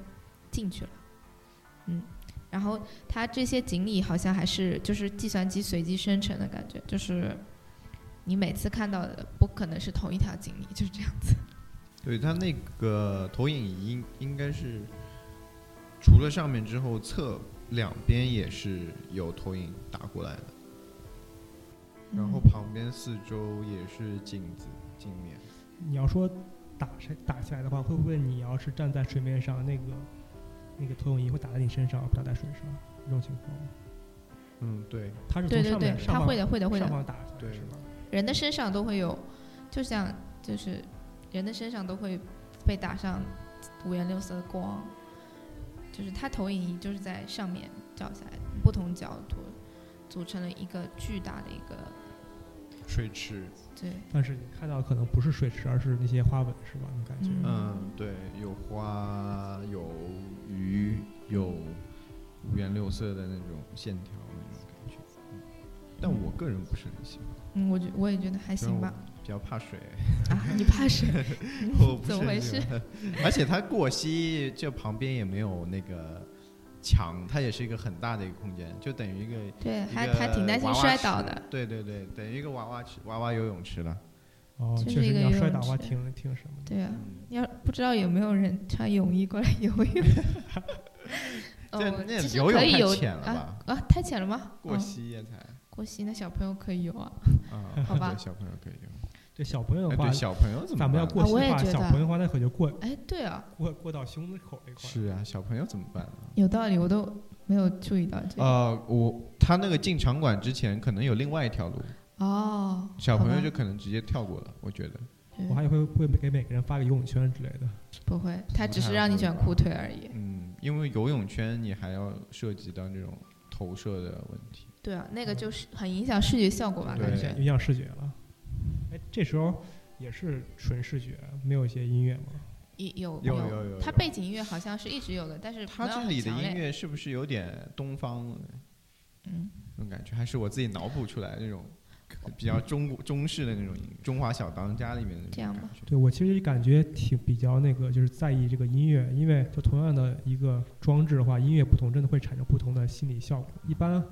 Speaker 1: 进去了。嗯。然后它这些锦鲤好像还是就是计算机随机生成的感觉，就是你每次看到的不可能是同一条锦鲤，就是这样子。
Speaker 2: 对，它那个投影仪应应该是除了上面之后，侧两边也是有投影打过来的，然后
Speaker 1: 嗯
Speaker 2: 旁边四周也是镜子镜面。
Speaker 3: 你要说打下打下来的话，会不会你要是站在水面上，那个那个投影仪会打在你身上，不打在水上？这种情况吗？
Speaker 2: 嗯，对，
Speaker 3: 它是从
Speaker 1: 对对对
Speaker 3: 上面，上方
Speaker 1: 它会的会的会的，
Speaker 3: 上方打下来
Speaker 2: 对
Speaker 3: 是吧？
Speaker 1: 人的身上都会有，就像就是人的身上都会被打上五颜六色的光，就是它投影仪就是在上面照下来的，不同角度组成了一个巨大的一个
Speaker 2: 水池。
Speaker 1: 对。
Speaker 3: 但是你看到可能不是水池，而是那些花纹，是吧？你感觉？
Speaker 1: 嗯
Speaker 2: 嗯，对，有花，有鱼，有五颜六色的那种线条那种感觉。嗯，但我个人不是很喜欢，
Speaker 1: 嗯，我觉我也觉得还行吧。
Speaker 2: 比较怕水。
Speaker 1: 啊，你怕水？
Speaker 2: 我不是
Speaker 1: 怎么回事？
Speaker 2: 很喜欢？而且它过溪这旁边也没有那个墙，它也是一个很大的一个空间，就等于一个
Speaker 1: 对，还还挺担心摔倒的。。
Speaker 2: 对对对，等于一个娃娃池、娃娃游泳池了。
Speaker 3: 哦，
Speaker 1: 就是一个
Speaker 3: 确实你要
Speaker 1: 游泳
Speaker 3: 摔倒话，
Speaker 1: 池
Speaker 3: 挺挺什么的。
Speaker 1: 对啊，
Speaker 2: 你，
Speaker 1: 要不知道有没有人穿泳衣过来游泳？
Speaker 2: 这
Speaker 1: 哦，
Speaker 2: 那
Speaker 1: 其实
Speaker 2: 游泳太
Speaker 1: 可以游
Speaker 2: 浅了吧
Speaker 1: 啊啊，太浅了吗？
Speaker 2: 过膝也才
Speaker 1: 过膝，那小朋友可以游啊。
Speaker 2: 啊，
Speaker 1: 好吧
Speaker 2: 小朋友可以游。
Speaker 3: 对小朋友的话
Speaker 2: 哎对，小朋友怎么
Speaker 3: 咱们要
Speaker 2: 办
Speaker 1: 啊
Speaker 3: 过膝的话，
Speaker 1: 我也觉得
Speaker 3: 小朋友的话，那可就过
Speaker 1: 哎，对啊，
Speaker 3: 过过到胸子口那块。
Speaker 2: 是啊，小朋友怎么办啊？
Speaker 1: 有道理，我都没有注意到这个。
Speaker 2: 呃，我他那个进场馆之前可能有另外一条路，
Speaker 1: 哦，
Speaker 2: 小朋友就可能直接跳过了。我觉得，
Speaker 3: 我还以为会给每个人发个游泳圈之类的。
Speaker 1: 不会，他只是让你卷裤腿而已。
Speaker 2: 嗯，因为游泳圈你还要涉及到这种投射的问题。
Speaker 1: 对啊，那个就是很影响视觉效果吧，
Speaker 2: 对
Speaker 1: 感觉。
Speaker 3: 影响视觉了。哎，这时候也是纯视觉，没有一些音乐吗？
Speaker 1: 有有
Speaker 2: 有有有
Speaker 1: 它背景音乐好像是一直有的，但是没有
Speaker 2: 他这里的音乐是不是有点东方
Speaker 1: 嗯，
Speaker 2: 那种感觉？还是我自己脑补出来的那种比较中国中式的那种音乐中华小当家里面的那
Speaker 1: 这样吗
Speaker 2: 种感觉？
Speaker 3: 对我其实感觉挺比较那个，就是在意这个音乐，因为就同样的一个装置的话，音乐不同，真的会产生不同的心理效果。一般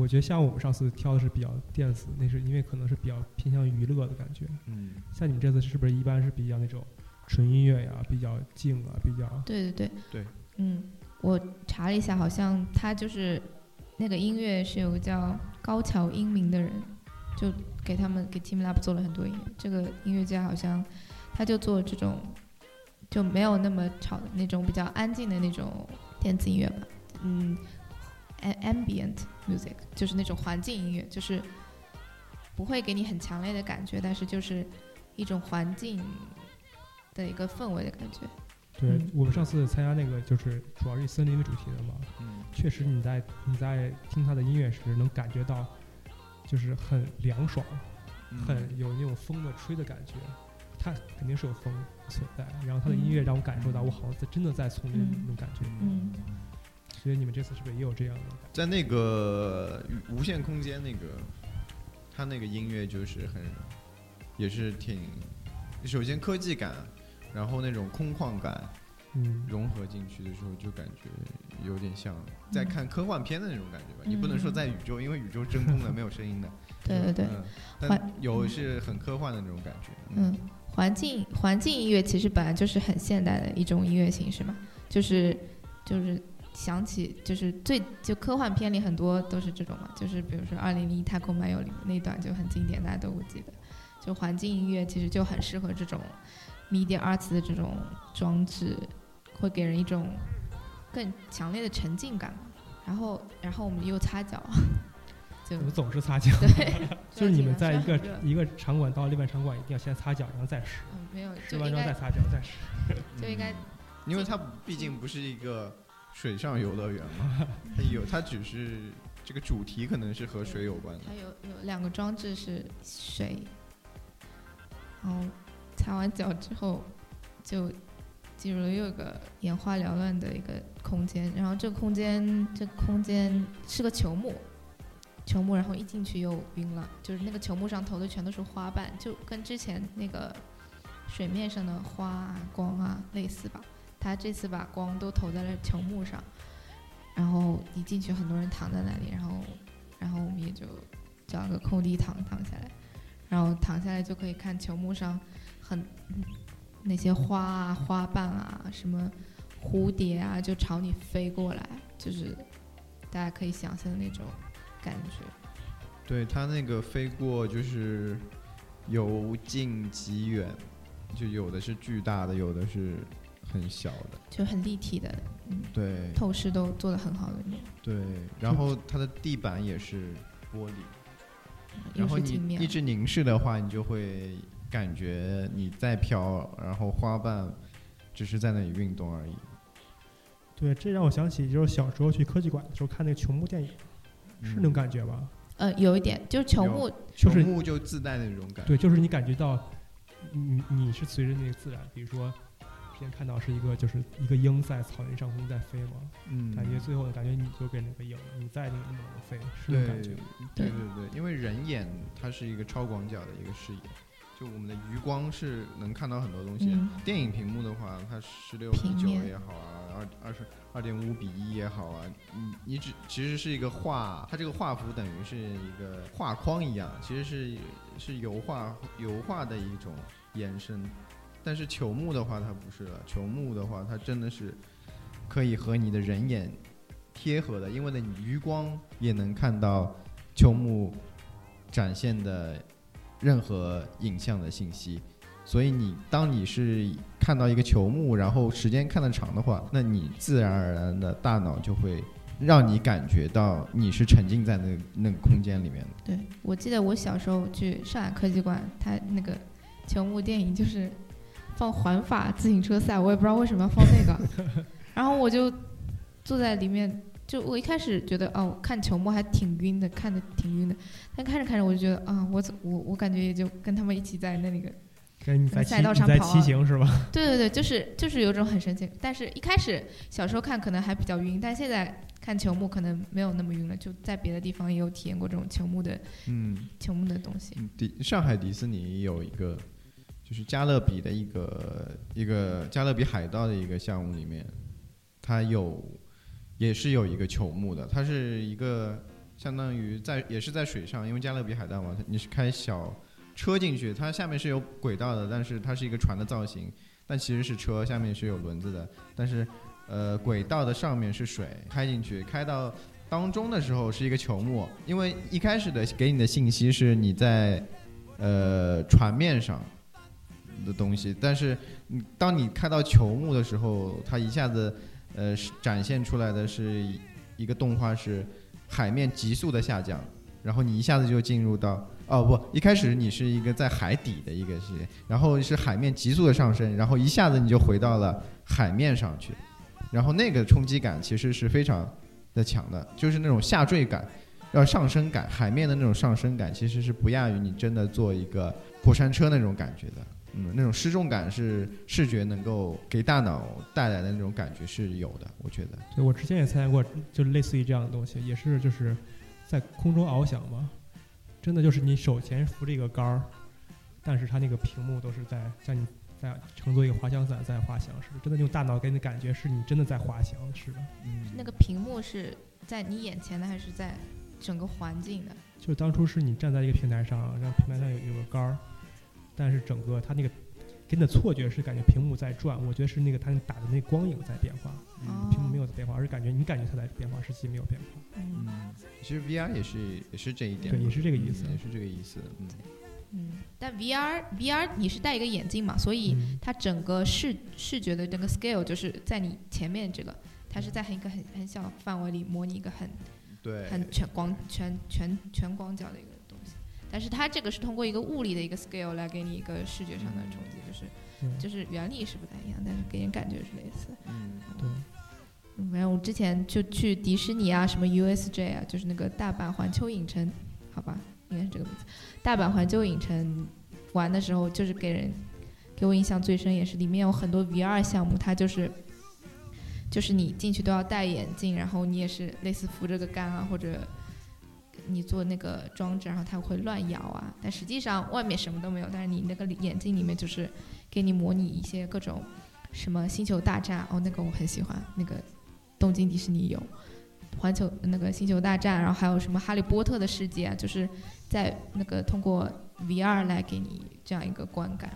Speaker 3: 我觉得像我们上次挑的是比较电子，那是因为可能是比较偏向娱乐的感觉。
Speaker 2: 嗯，
Speaker 3: 像你们这次是不是一般是比较那种纯音乐呀，比较静啊，比较
Speaker 1: 对对对
Speaker 2: 对，
Speaker 1: 嗯，我查了一下，好像他就是那个音乐是有个叫高桥英明的人，就给他们给 Team Lab 做了很多音乐。这个音乐家好像他就做这种就没有那么吵的那种比较安静的那种电子音乐吧，嗯，am ambient music 就是那种环境音乐，就是不会给你很强烈的感觉，但是就是一种环境的一个氛围的感觉。
Speaker 3: 对
Speaker 1: 嗯
Speaker 3: 我们上次参加那个就是主要是以森林为主题的嘛，
Speaker 2: 嗯，
Speaker 3: 确实你在你在听他的音乐时能感觉到，就是很凉爽，
Speaker 2: 嗯
Speaker 3: 很有那种风的吹的感觉。它肯定是有风存在，然后他的音乐让我感受到我好像在真的在丛林
Speaker 1: 嗯
Speaker 3: 那种感觉。
Speaker 1: 嗯
Speaker 3: 所以你们这次是不是也有这样的？
Speaker 2: 在那个无限空间那个，他那个音乐就是很，也是挺，首先科技感，然后那种空旷感
Speaker 3: 嗯，
Speaker 2: 融合进去的时候，就感觉有点像在
Speaker 1: 嗯
Speaker 2: 看科幻片的那种感觉吧。你不能说
Speaker 1: 嗯
Speaker 2: 在宇宙，因为宇宙真空的，没有声音的。
Speaker 1: 对对对，
Speaker 2: 嗯，但
Speaker 1: 环
Speaker 2: 有是很科幻的那种感觉。
Speaker 1: 嗯，环境环境音乐其实本来就是很现代的一种音乐形式嘛，就是就是想起就是最就科幻片里很多都是这种嘛，就是比如说《二零零一太空漫游》里面那段就很经典，大家都会记得。就环境音乐其实就很适合这种 media arts 的这种装置，会给人一种更强烈的沉浸感。然后然后我们又擦脚，就
Speaker 3: 怎么总是擦脚？
Speaker 1: 对，
Speaker 3: 就是你们在一个一个场馆到另外场馆一定要先擦脚，然后再试，
Speaker 1: 嗯没有
Speaker 3: 试
Speaker 1: 就应该
Speaker 3: 完之后再擦脚再试。
Speaker 1: 就应该
Speaker 2: 嗯因为它毕竟不是一个水上游乐园嘛，它有它只是这个主题可能是和水有关的。
Speaker 1: 它有有两个装置是水，然后擦完脚之后就进入了又一个眼花缭乱的一个空间，然后这个空间这个空间是个球幕，球幕然后一进去又晕了，就是那个球幕上投的全都是花瓣，就跟之前那个水面上的花啊光啊类似吧，他这次把光都投在了球幕上。然后一进去，很多人躺在那里，然后然后我们也就找个空地躺躺下来，然后躺下来就可以看球幕上很那些花啊、花瓣啊、什么蝴蝶啊，就朝你飞过来，就是大家可以想象的那种感觉。
Speaker 2: 对它那个飞过就是由近及远，就有的是巨大的，有的是很小的。
Speaker 1: 就很立体的，嗯，
Speaker 2: 对
Speaker 1: 透视都做的很好的那种，
Speaker 2: 对，然后它的地板也是玻璃，然后
Speaker 1: 镜面
Speaker 2: 你一，直凝视的话，你就会感觉你在飘，然后花瓣只是在那里运动而已。
Speaker 3: 对，这让我想起就是小时候去科技馆的时候看那个球幕电影，是那种感觉吧？
Speaker 1: 呃，有一点就是球
Speaker 2: 有
Speaker 1: 幕，
Speaker 3: 就是
Speaker 2: 球幕就自带那种感觉。
Speaker 3: 对，就是你感觉到你你是随着那个自然，比如说之前看到是一个就是一个鹰在草原上空在飞嘛，
Speaker 2: 嗯，
Speaker 3: 感觉最后呢，感觉你就变成个鹰，你在那个那么飞，是感觉。
Speaker 2: 对对对，因为人眼它是一个超广角的一个视野，就我们的余光是能看到很多东西。
Speaker 1: 嗯，
Speaker 2: 电影屏幕的话，它十六比九也好啊，二二十二点五比一也好啊，你你只其实是一个画，它这个画幅等于是一个画框一样，其实是是油画油画的一种延伸。但是球幕的话，它不是了，球幕的话，它真的是可以和你的人眼贴合的，因为呢，你余光也能看到球幕展现的任何影像的信息。所以你当你是看到一个球幕，然后时间看得长的话，那你自然而然的大脑就会让你感觉到你是沉浸在那那个空间里面的。
Speaker 1: 对，我记得我小时候去上海科技馆，它那个球幕电影就是放环法自行车赛，我也不知道为什么要放那个，然后我就坐在里面，就我一开始觉得哦，看球幕还挺晕的，看的挺晕的，但看着看着我就觉得啊，我怎我我感觉也就跟他们一起在那个
Speaker 3: 跟你在
Speaker 1: 赛道
Speaker 3: 你在骑
Speaker 1: 上跑啊
Speaker 3: 行是吧？
Speaker 1: 对对对，就是就是有种很神奇，但是一开始小时候看可能还比较晕，但现在看球幕可能没有那么晕了，就在别的地方也有体验过这种球幕的
Speaker 2: 嗯，
Speaker 1: 球幕的东西。
Speaker 2: 迪上海迪士尼有一个，就是加勒比的一个一个加勒比海盗的一个项目里面，它有也是有一个球幕的，它是一个相当于在也是在水上，因为加勒比海盗嘛，你是开小车进去，它下面是有轨道的，但是它是一个船的造型，但其实是车，下面是有轮子的，但是呃轨道的上面是水，开进去，开到当中的时候是一个球幕，因为一开始的给你的信息是你在呃船面上的东西，但是当你开到球幕的时候，它一下子呃展现出来的是一一个动画是海面急速的下降，然后你一下子就进入到哦不，一开始你是一个在海底的一个世界，然后是海面急速的上升，然后一下子你就回到了海面上去，然后那个冲击感其实是非常的强的，就是那种下坠感。要上升感，海面的那种上升感，其实是不亚于你真的坐一个过山车那种感觉的。嗯，那种失重感是视觉能够给大脑带来的那种感觉是有的，我觉得。
Speaker 3: 对我之前也参加过，就类似于这样的东西，也是就是在空中翱翔嘛，真的就是你手前扶着一个杆儿，但是它那个屏幕都是在像你在乘坐一个滑翔伞在滑翔似的，真的用大脑给你的感觉是你真的在滑翔似的。
Speaker 2: 嗯
Speaker 1: 那个屏幕是在你眼前的还是在整个环境的？
Speaker 3: 就当初是你站在一个平台上，然后平台上有有个杆儿，但是整个它那个给你的错觉是感觉屏幕在转，我觉得是那个它打的那光影在变化，
Speaker 1: 嗯
Speaker 3: 屏幕没有在变化，而是感觉你感觉它在变化，实际没有变化。
Speaker 1: 嗯
Speaker 2: 嗯，其实 VR 也是也是这一点嘛，
Speaker 3: 对也是这个意思
Speaker 2: 嗯也是这个意思。嗯，
Speaker 1: 嗯，但 VR VR 你是戴一个眼镜嘛，所以
Speaker 3: 嗯
Speaker 1: 它整个视视觉的整个 scale 就是在你前面这个，它是在很一个很很小的范围里模拟一个很
Speaker 2: 对，
Speaker 1: 很全光全全全广角的一个但是它这个是通过一个物理的一个 scale 来给你一个视觉上的冲击，就是
Speaker 3: 对
Speaker 1: 就是原理是不太一样，但是给人感觉是类似。
Speaker 2: 嗯
Speaker 3: 对，
Speaker 1: 嗯，反正我之前就去迪士尼啊，什么 USJ 啊，就是那个大阪环球影城，好吧，应该是这个名字。大阪环球影城玩的时候，就是给人给我印象最深，也是里面有很多 VR 项目，它就是就是你进去都要戴眼镜，然后你也是类似扶着个杆啊，或者你做那个装置，然后它会乱摇啊，但实际上外面什么都没有，但是你那个眼镜里面就是给你模拟一些各种什么星球大战哦，那个我很喜欢，那个东京迪士尼有环球那个星球大战，然后还有什么哈利波特的世界啊，就是在那个通过 VR 来给你这样一个观感。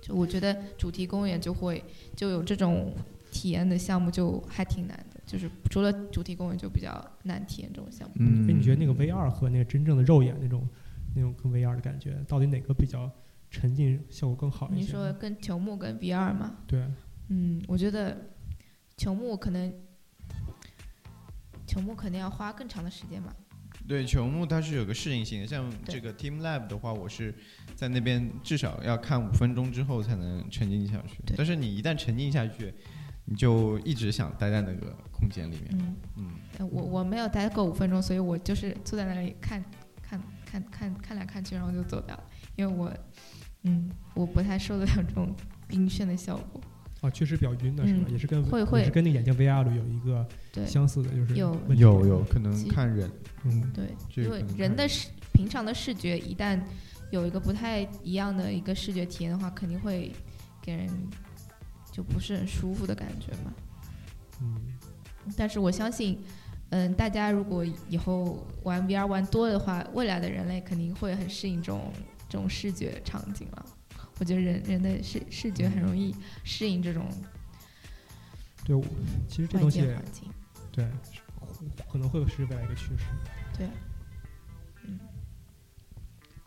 Speaker 1: 就我觉得主题公园就会就有这种体验的项目，就还挺难。就是除了主题公园，就比较难体验这种项目。
Speaker 2: 嗯，
Speaker 3: 那你觉得那个 VR 和那个真正的肉眼那种那种跟 VR 的感觉，到底哪个比较沉浸效果更好一些？
Speaker 1: 你说跟球幕跟 VR 吗？
Speaker 3: 对，
Speaker 1: 嗯，我觉得球幕可能球幕肯定要花更长的时间吧。
Speaker 2: 对球幕它是有个适应性的，像这个 Team Lab 的话，我是在那边至少要看五分钟之后才能沉浸下去
Speaker 1: 对。
Speaker 2: 但是你一旦沉浸下去，你就一直想待在那个空间里面。
Speaker 1: 嗯，
Speaker 2: 嗯，
Speaker 1: 呃我我没有待够五分钟，所以我就是坐在那里看看看看看来看去，然后就走掉了，因为我嗯我不太受得了这种晕眩的效果。
Speaker 3: 啊，确实比较晕的是吧？
Speaker 1: 嗯。
Speaker 3: 也是跟
Speaker 1: 会会。
Speaker 3: 也是跟那个眼镜 VR 里有一个相似的，就是
Speaker 1: 有
Speaker 2: 有有可能看人，
Speaker 3: 嗯，
Speaker 1: 对，
Speaker 2: 这
Speaker 1: 因为人的视平常的视觉一旦有一个不太一样的一个视觉体验的话，肯定会给人就不是很舒服的感觉嘛。
Speaker 3: 嗯，
Speaker 1: 但是我相信，嗯，大家如果以后玩 VR 玩多的话，未来的人类肯定会很适应这种这种视觉场景了。我觉得人人的视视觉很容易适应这种
Speaker 3: 对，我其实这
Speaker 1: 外
Speaker 3: 东西。对可能会是未来一个趋势。
Speaker 1: 对，嗯。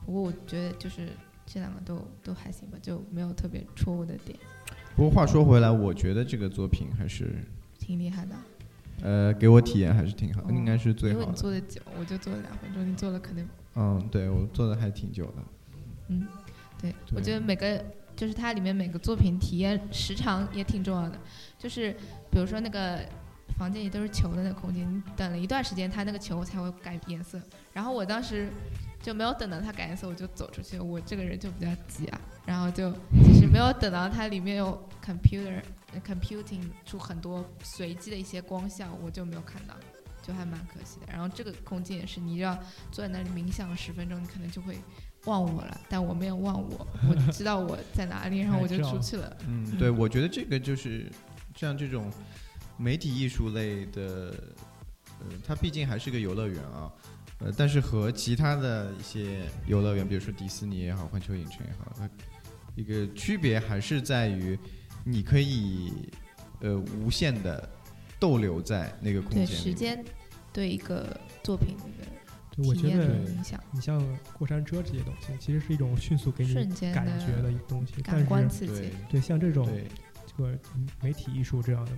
Speaker 1: 不过我觉得就是这两个都都还行吧，就没有特别戳我的点，
Speaker 2: 不过话说回来，我觉得这个作品还是
Speaker 1: 挺厉害的。
Speaker 2: 呃给我体验还是挺好，
Speaker 1: 哦
Speaker 2: 应该是最好
Speaker 1: 因为
Speaker 2: 好。
Speaker 1: 你做的久，我就做了两分钟，你做了可能
Speaker 2: 嗯，对我做的还挺久的。
Speaker 1: 嗯，对，我觉得每个就是它里面每个作品体验时长也挺重要的。就是比如说那个房间里都是球的那个空间，你等了一段时间，它那个球才会改颜色。然后我当时就没有等到它改颜色，我就走出去。我这个人就比较急啊，然后就其实没有等到它里面有 computer 呃 computing 出很多随机的一些光效，我就没有看到。就还蛮可惜的，然后这个空间也是，你要坐在那里冥想十分钟，你可能就会忘我了，但我没有忘我，我知道我在哪里，然后我就出去了。
Speaker 2: 嗯，对，我觉得这个就是像这种媒体艺术类的，呃，它毕竟还是个游乐园啊，呃，但是和其他的一些游乐园，比如说迪士尼也好，环球影城也好，它一个区别还是在于，你可以呃无限的逗留在那个空间对。
Speaker 1: 时间对一个作品的
Speaker 3: 对，我觉
Speaker 1: 体验的
Speaker 3: 得
Speaker 1: 影响，
Speaker 3: 你像过山车这些东西，其实是一种迅速给你
Speaker 1: 瞬间
Speaker 3: 感觉的一个东西。但
Speaker 1: 感官
Speaker 3: 是
Speaker 1: 刺激
Speaker 2: 对。
Speaker 3: 对像这种
Speaker 2: 对
Speaker 3: 这个媒体艺术这样的，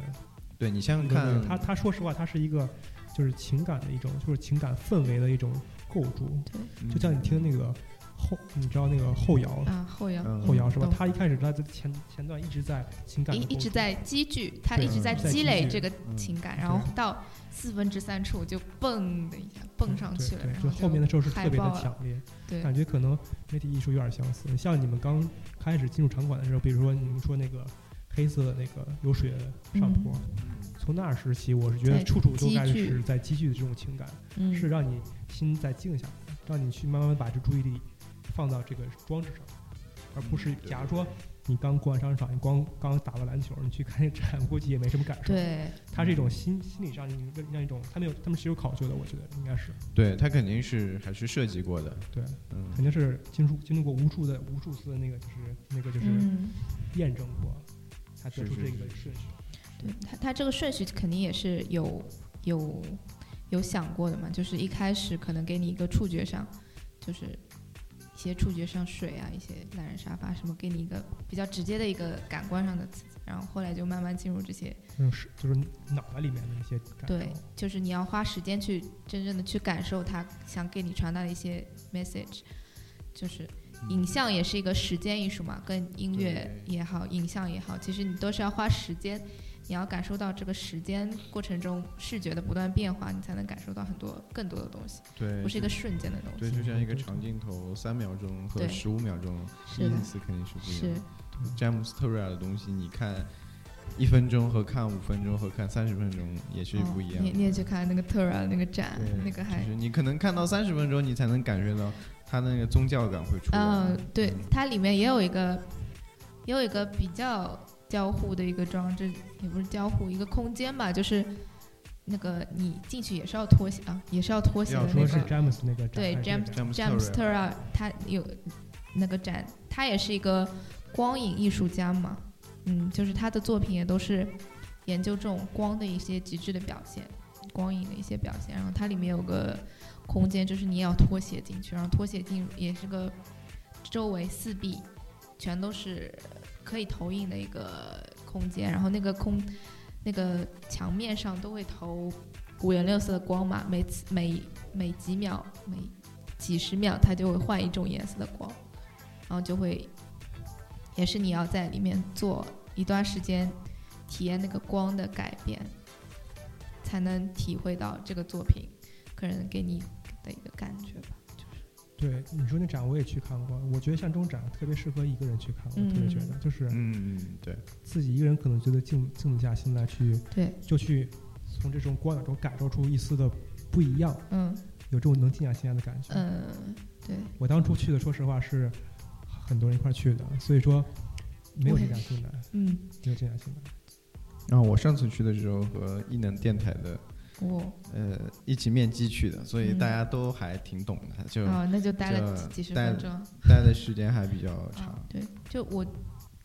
Speaker 2: 对，你想想看，
Speaker 3: 它它说实话，它是一个就是情感的一种，就是情感氛围的一种构筑。
Speaker 2: 对
Speaker 3: 就像你听那个后，你知道那个后摇。
Speaker 1: 啊，后摇
Speaker 2: 嗯
Speaker 3: 后摇是吧？他一开始他在前前段一直在情感
Speaker 1: 一一直在积聚，他一直在
Speaker 3: 在积
Speaker 1: 累这个
Speaker 2: 嗯
Speaker 1: 情感，然后到四分之三处就蹦的一下蹦上去了，然后
Speaker 3: 就后面的时候是特别的强烈，
Speaker 1: 对
Speaker 3: 感觉可能媒体艺术有点相似。像你们刚开始进入场馆的时候，比如说你们说那个黑色的那个有水的上坡，从那时起，我是觉得处处都开
Speaker 1: 积聚
Speaker 3: 始在积聚的这种情感，
Speaker 1: 嗯
Speaker 3: 是让你心在静下来，让你去慢慢把这注意力放到这个装置上，而不是假如说你刚逛完商场，你光刚打了篮球，你去看那展，估计也没什么感受。，
Speaker 1: 对。
Speaker 3: 它是一种心心理上一个让一种，他们有他们是有考究的，我觉得应该是。
Speaker 2: 对他肯定是还是设计过的，
Speaker 3: 对，
Speaker 2: 嗯。
Speaker 3: 肯定是经过经历过无数的无数次的那个就是那个就是
Speaker 1: 嗯，
Speaker 3: 验证过，才得出这个顺序。
Speaker 1: 对他他这个顺序肯定也是有有有想过的嘛，就是一开始可能给你一个触觉上，就是一些触觉上水啊，一些懒人沙发什么，给你一个比较直接的一个感官上的刺激，然后后来就慢慢进入这些
Speaker 3: 嗯，是就是脑袋里面的一些感受。
Speaker 1: 对，就是你要花时间去真正的去感受它想给你传达的一些 message，就是影像也是一个时间艺术嘛，跟音乐也好，影像也好，其实你都是要花时间，你要感受到这个时间过程中视觉的不断变化，你才能感受到很多更多的东西，
Speaker 2: 对，
Speaker 1: 不是一个瞬间的东西对，
Speaker 2: 就像一个长镜头三秒钟和十五秒钟，意，思肯定是不一样的。詹姆斯特瑞尔的东西，你看一分钟和看五分钟和看三十分钟也是不一样的。
Speaker 1: 哦你你也去看那个特瑞尔那个展，那个还
Speaker 2: 就是你可能看到三十分钟，你才能感觉到它那个宗教感会出来。
Speaker 1: 嗯，对
Speaker 2: 嗯，
Speaker 1: 它里面也有一个，也有一个比较交互的一个装置，也不是交互，一个空间吧，就是那个你进去也是要脱鞋啊，也是要脱鞋的那个。
Speaker 3: 说是詹姆斯那个展
Speaker 1: 对
Speaker 2: 詹姆斯
Speaker 1: 詹姆斯
Speaker 2: 特瑞
Speaker 1: 特尔他有那个展，他也是一个光影艺术家嘛，嗯，就是他的作品也都是研究这种光的一些极致的表现，光影的一些表现。然后它里面有个空间，就是你也要脱鞋进去，然后脱鞋进入也是个周围四壁全都是可以投影的一个空间，然后那个空那个墙面上都会投五颜六色的光嘛，每次每每几秒每几十秒它就会换一种颜色的光，然后就会也是你要在里面做一段时间，体验那个光的改变，才能体会到这个作品可能给你的一个感觉吧。
Speaker 3: 对，你说那展我也去看过，我觉得像这种展特别适合一个人去看，我特别觉得就是
Speaker 2: 嗯嗯，对，
Speaker 3: 自己一个人可能觉得静静不下心来去，
Speaker 1: 对，
Speaker 3: 就去从这种光影中感受出一丝的不一样，
Speaker 1: 嗯。
Speaker 3: 有这种能静下心来的感觉。
Speaker 1: 嗯，对，
Speaker 3: 我当初去的，说实话是很多人一块去的，所以说没有静下心来，
Speaker 1: 嗯，
Speaker 3: 没有静下心来。
Speaker 2: 然后我上次去的时候和异能电台的
Speaker 1: 我
Speaker 2: 呃一起面基去的，所以
Speaker 1: 嗯
Speaker 2: 大家都还挺懂的，就
Speaker 1: 啊，那就待了几几十分钟。
Speaker 2: 待的时间还比较
Speaker 1: 啊
Speaker 2: 长。，
Speaker 1: 对，就我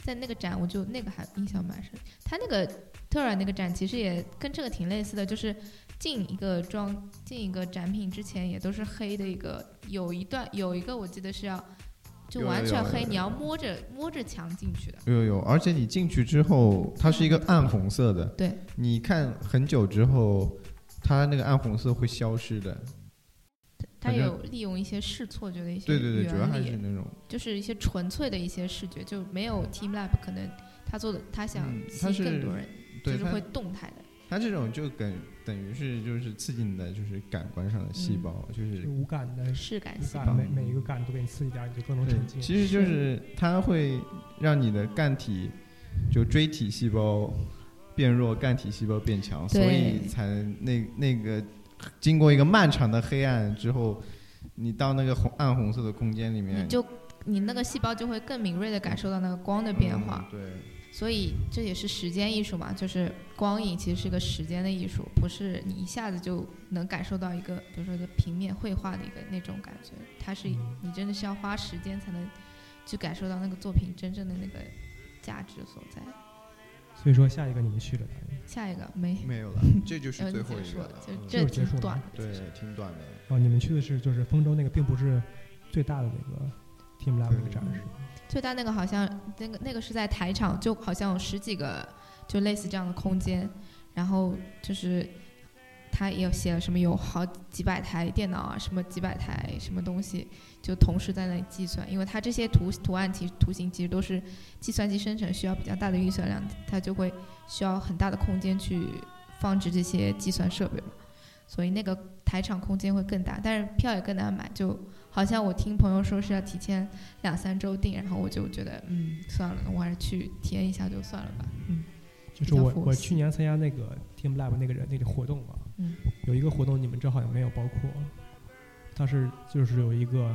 Speaker 1: 在那个展，我就那个还印象蛮深。他那个特尔那个展其实也跟这个挺类似的，就是进一个装进一个展品之前也都是黑的一个，有一段有一个我记得是要就完全黑，你要摸着摸着墙进去的。
Speaker 2: 有有有，而且你进去之后，它是一个暗红色的，
Speaker 1: 对，
Speaker 2: 你看很久之后，它那个暗红色会消失的。它
Speaker 1: 有利用一些视错觉的一些
Speaker 2: 对对对，主要还，是那种，
Speaker 1: 就是一些纯粹的一些视觉，就没有 Team Lab 可能他做的他想
Speaker 2: 嗯
Speaker 1: 吸
Speaker 2: 他是
Speaker 1: 更多人，就是会动态的。
Speaker 2: 它这种就等等于是就是刺激你的就是感官上的细胞，就是
Speaker 3: 就无感的
Speaker 1: 视感
Speaker 3: 无
Speaker 1: 细胞，
Speaker 3: 每每一个感都给你刺激点，你就更能
Speaker 2: 对
Speaker 3: 沉，浸。
Speaker 2: 其实就是它会让你的干体就锥体细胞变弱，干体细胞变强，所以才那那个经过一个漫长的黑暗之后，你到那个红暗红色的空间里面
Speaker 1: 你，就你那个细胞就会更敏锐的感受到那个光的变化，
Speaker 2: 嗯对，
Speaker 1: 所以这也是时间艺术嘛，就是光影其实是个时间的艺术，不是你一下子就能感受到一个，比如说一个平面绘画的一个那种感觉，它是
Speaker 3: 嗯。
Speaker 1: 你真的是要花时间才能去感受到那个作品真正的那个价值所在。
Speaker 3: 所以说下一个你们去了哪里？
Speaker 1: 下一个没，
Speaker 2: 没有了，这就是最后一个了，
Speaker 1: 就
Speaker 2: 嗯
Speaker 1: 这
Speaker 3: 就结束了
Speaker 2: 对，挺短的。
Speaker 3: 哦，你们去的是就是丰州那个，并不是最大的那个 Team Lab 那个展示？
Speaker 1: 最大那个好像那个那个是在台场，就好像有十几个就类似这样的空间，然后就是他也有写了什么有好几百台电脑啊，什么几百台什么东西，就同时在那里计算，因为它这些图图案其实图形其实都是计算机生成，需要比较大的运算量，它就会需要很大的空间去放置这些计算设备嘛，所以那个台场空间会更大，但是票也更难买，就好像我听朋友说是要提前两三周订，然后我就觉得嗯算了，我还是去体验一下就算了吧，嗯
Speaker 3: 就是我我去年参加那个 Team Lab 那个人那个活动嘛，
Speaker 1: 嗯
Speaker 3: 有一个活动你们这好像没有包括，它是就是有一个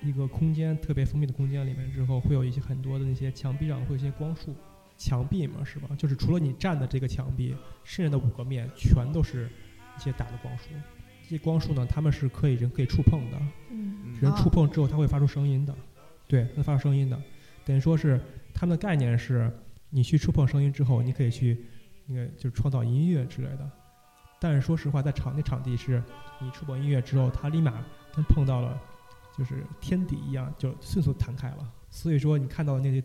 Speaker 3: 一个空间特别封闭的空间里面之后，会有一些很多的那些墙壁上会有一些光束，墙壁嘛是吧？就是除了你站的这个墙壁，剩下的五个面全都是一些打的光束。这些光束呢，它们是可以人可以触碰的，人
Speaker 1: 哦
Speaker 3: 触碰之后它会发出声音的，对，它发出声音的，等于说是他们的概念是，你去触碰声音之后，你可以去那个就是创造音乐之类的。但是说实话，在场那场地是你触碰音乐之后，它立马跟碰到了就是天敌一样，就迅速弹开了。所以说你看到的那些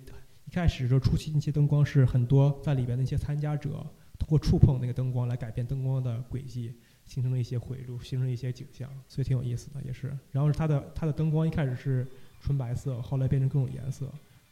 Speaker 3: 一开始就初期那些灯光是很多在里边的一些参加者通过触碰那个灯光来改变灯光的轨迹，形成了一些回路，形成一些景象，所以挺有意思的，也是。然后是它的它的灯光一开始是纯白色，后来变成各种颜色，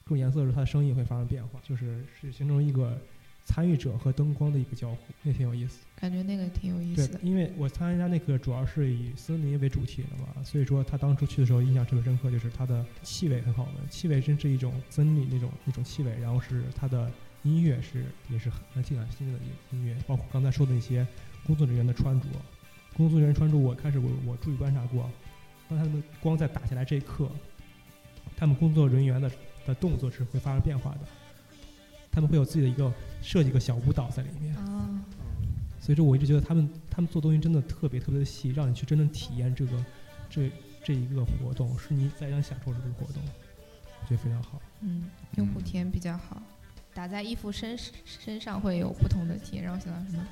Speaker 3: 各种颜色的时候它的声音会发生变化，就是是形成一个参与者和灯光的一个交互，也挺有意思。
Speaker 1: 感觉那个挺有意思的，，
Speaker 3: 因为我参加那个主要是以森林为主题的嘛，所以说他当初去的时候印象特别深刻，就是它的气味很好闻，气味真是一种森林那种那种气味，然后是它的音乐是也是很静感心的音乐，包括刚才说的那些工作人员的穿着，工作人员穿着我开始我我注意观察过，当他们光在打下来这一刻，他们工作人员的的动作是会发生变化的，他们会有自己的一个设计一个小舞蹈在里面。
Speaker 1: 啊，
Speaker 3: 所以说我一直觉得他们他们做东西真的特别特别的细，让你去真正体验这个这这一个活动，是你在想享受这个活动，我觉得非常好。
Speaker 1: 嗯，用户体验比较好，打在衣服身身上会有不同的体验，让我想到什么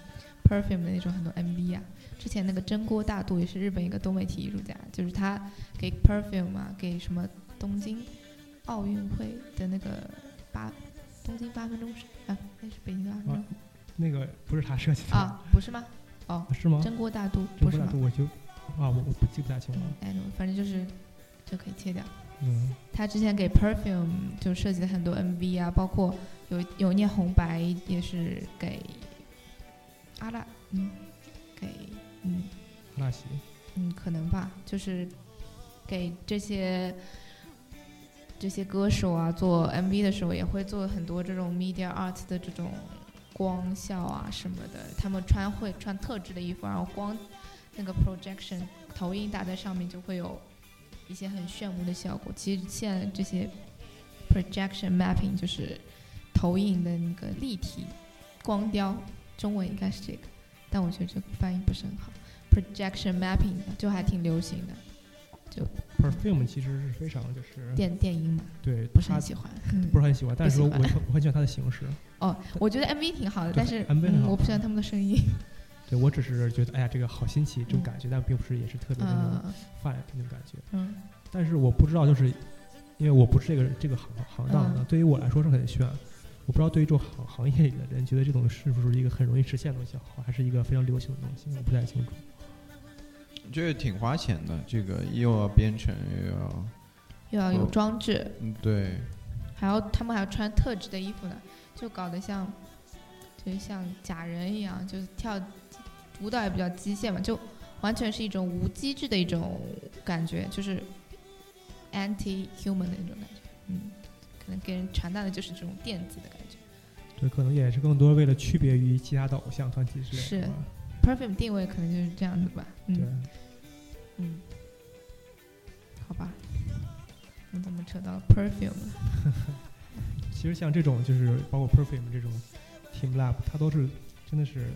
Speaker 1: perfume 的那种很多 MV 啊。之前那个真锅大度也是日本一个多媒体艺术家，就是他给 perfume 啊，给什么东京奥运会的那个八东京八分钟是啊，那是北京的八分钟
Speaker 3: 那个不是他设计的
Speaker 1: 啊，不是吗？哦，
Speaker 3: 是吗？
Speaker 1: 真锅大都
Speaker 3: 真
Speaker 1: 不是吗？
Speaker 3: 我就啊，我我不记不太清了。
Speaker 1: 嗯反正就是就可以切掉。
Speaker 3: 嗯，
Speaker 1: 他之前给 Perfume 就设计了很多 MV 啊，包括有有念红白也是给阿拉，嗯，给嗯
Speaker 3: 阿拉西，
Speaker 1: 嗯可能吧，就是给这些这些歌手啊做 MV 的时候，也会做很多这种 media art 的这种光效啊什么的。他们穿会穿特制的衣服，然后光那个 projection 投影打在上面，就会有一些很炫目的效果。其实现在这些 projection mapping 就是投影的那个立体光雕，中文应该是这个，但我觉得这个翻译不是很好。projection mapping 就还挺流行的，
Speaker 3: Perfume 其实是非常就是
Speaker 1: 电电音嘛，
Speaker 3: 对，
Speaker 1: 不是很喜欢。
Speaker 3: 不是很喜欢，但是我我我很喜欢它的形式。
Speaker 1: 哦，我觉得 MV 挺好的，但是
Speaker 3: MV 很好
Speaker 1: 嗯我不喜欢他们的声音。
Speaker 3: 对我只是觉得哎呀这个好新奇这种
Speaker 1: 嗯
Speaker 3: 感觉，但并不是也是特别那种
Speaker 1: 嗯
Speaker 3: fun 那种感觉。
Speaker 1: 嗯
Speaker 3: 但是我不知道，就是因为我不是这个这个行行当的，
Speaker 1: 嗯
Speaker 3: 对于我来说是很炫。我不知道对于这种行行业里的人，觉得这种是不是一个很容易实现的东西好，还是一个非常流行的东西，我不太清楚。
Speaker 2: 这个挺花钱的，这个又要编程又要，
Speaker 1: 又要有
Speaker 2: 哦
Speaker 1: 装置，
Speaker 2: 嗯，对，
Speaker 1: 还要他们还要穿特制的衣服呢，就搞得像，就像假人一样，就是跳舞蹈也比较机械嘛，就完全是一种无机制的一种感觉，就是 anti human 的那种感觉，嗯，可能给人传达的就是这种电子的感觉。
Speaker 3: 对，可能也是更多为了区别于其他的偶像团体之类的
Speaker 1: 是
Speaker 3: 吧。
Speaker 1: Perfume 定位可能就是这样子吧，嗯，嗯，好吧，我怎么扯到 Perfume 了？
Speaker 3: 其实像这种就是包括 Perfume 这种 Team Lab，它都是真的是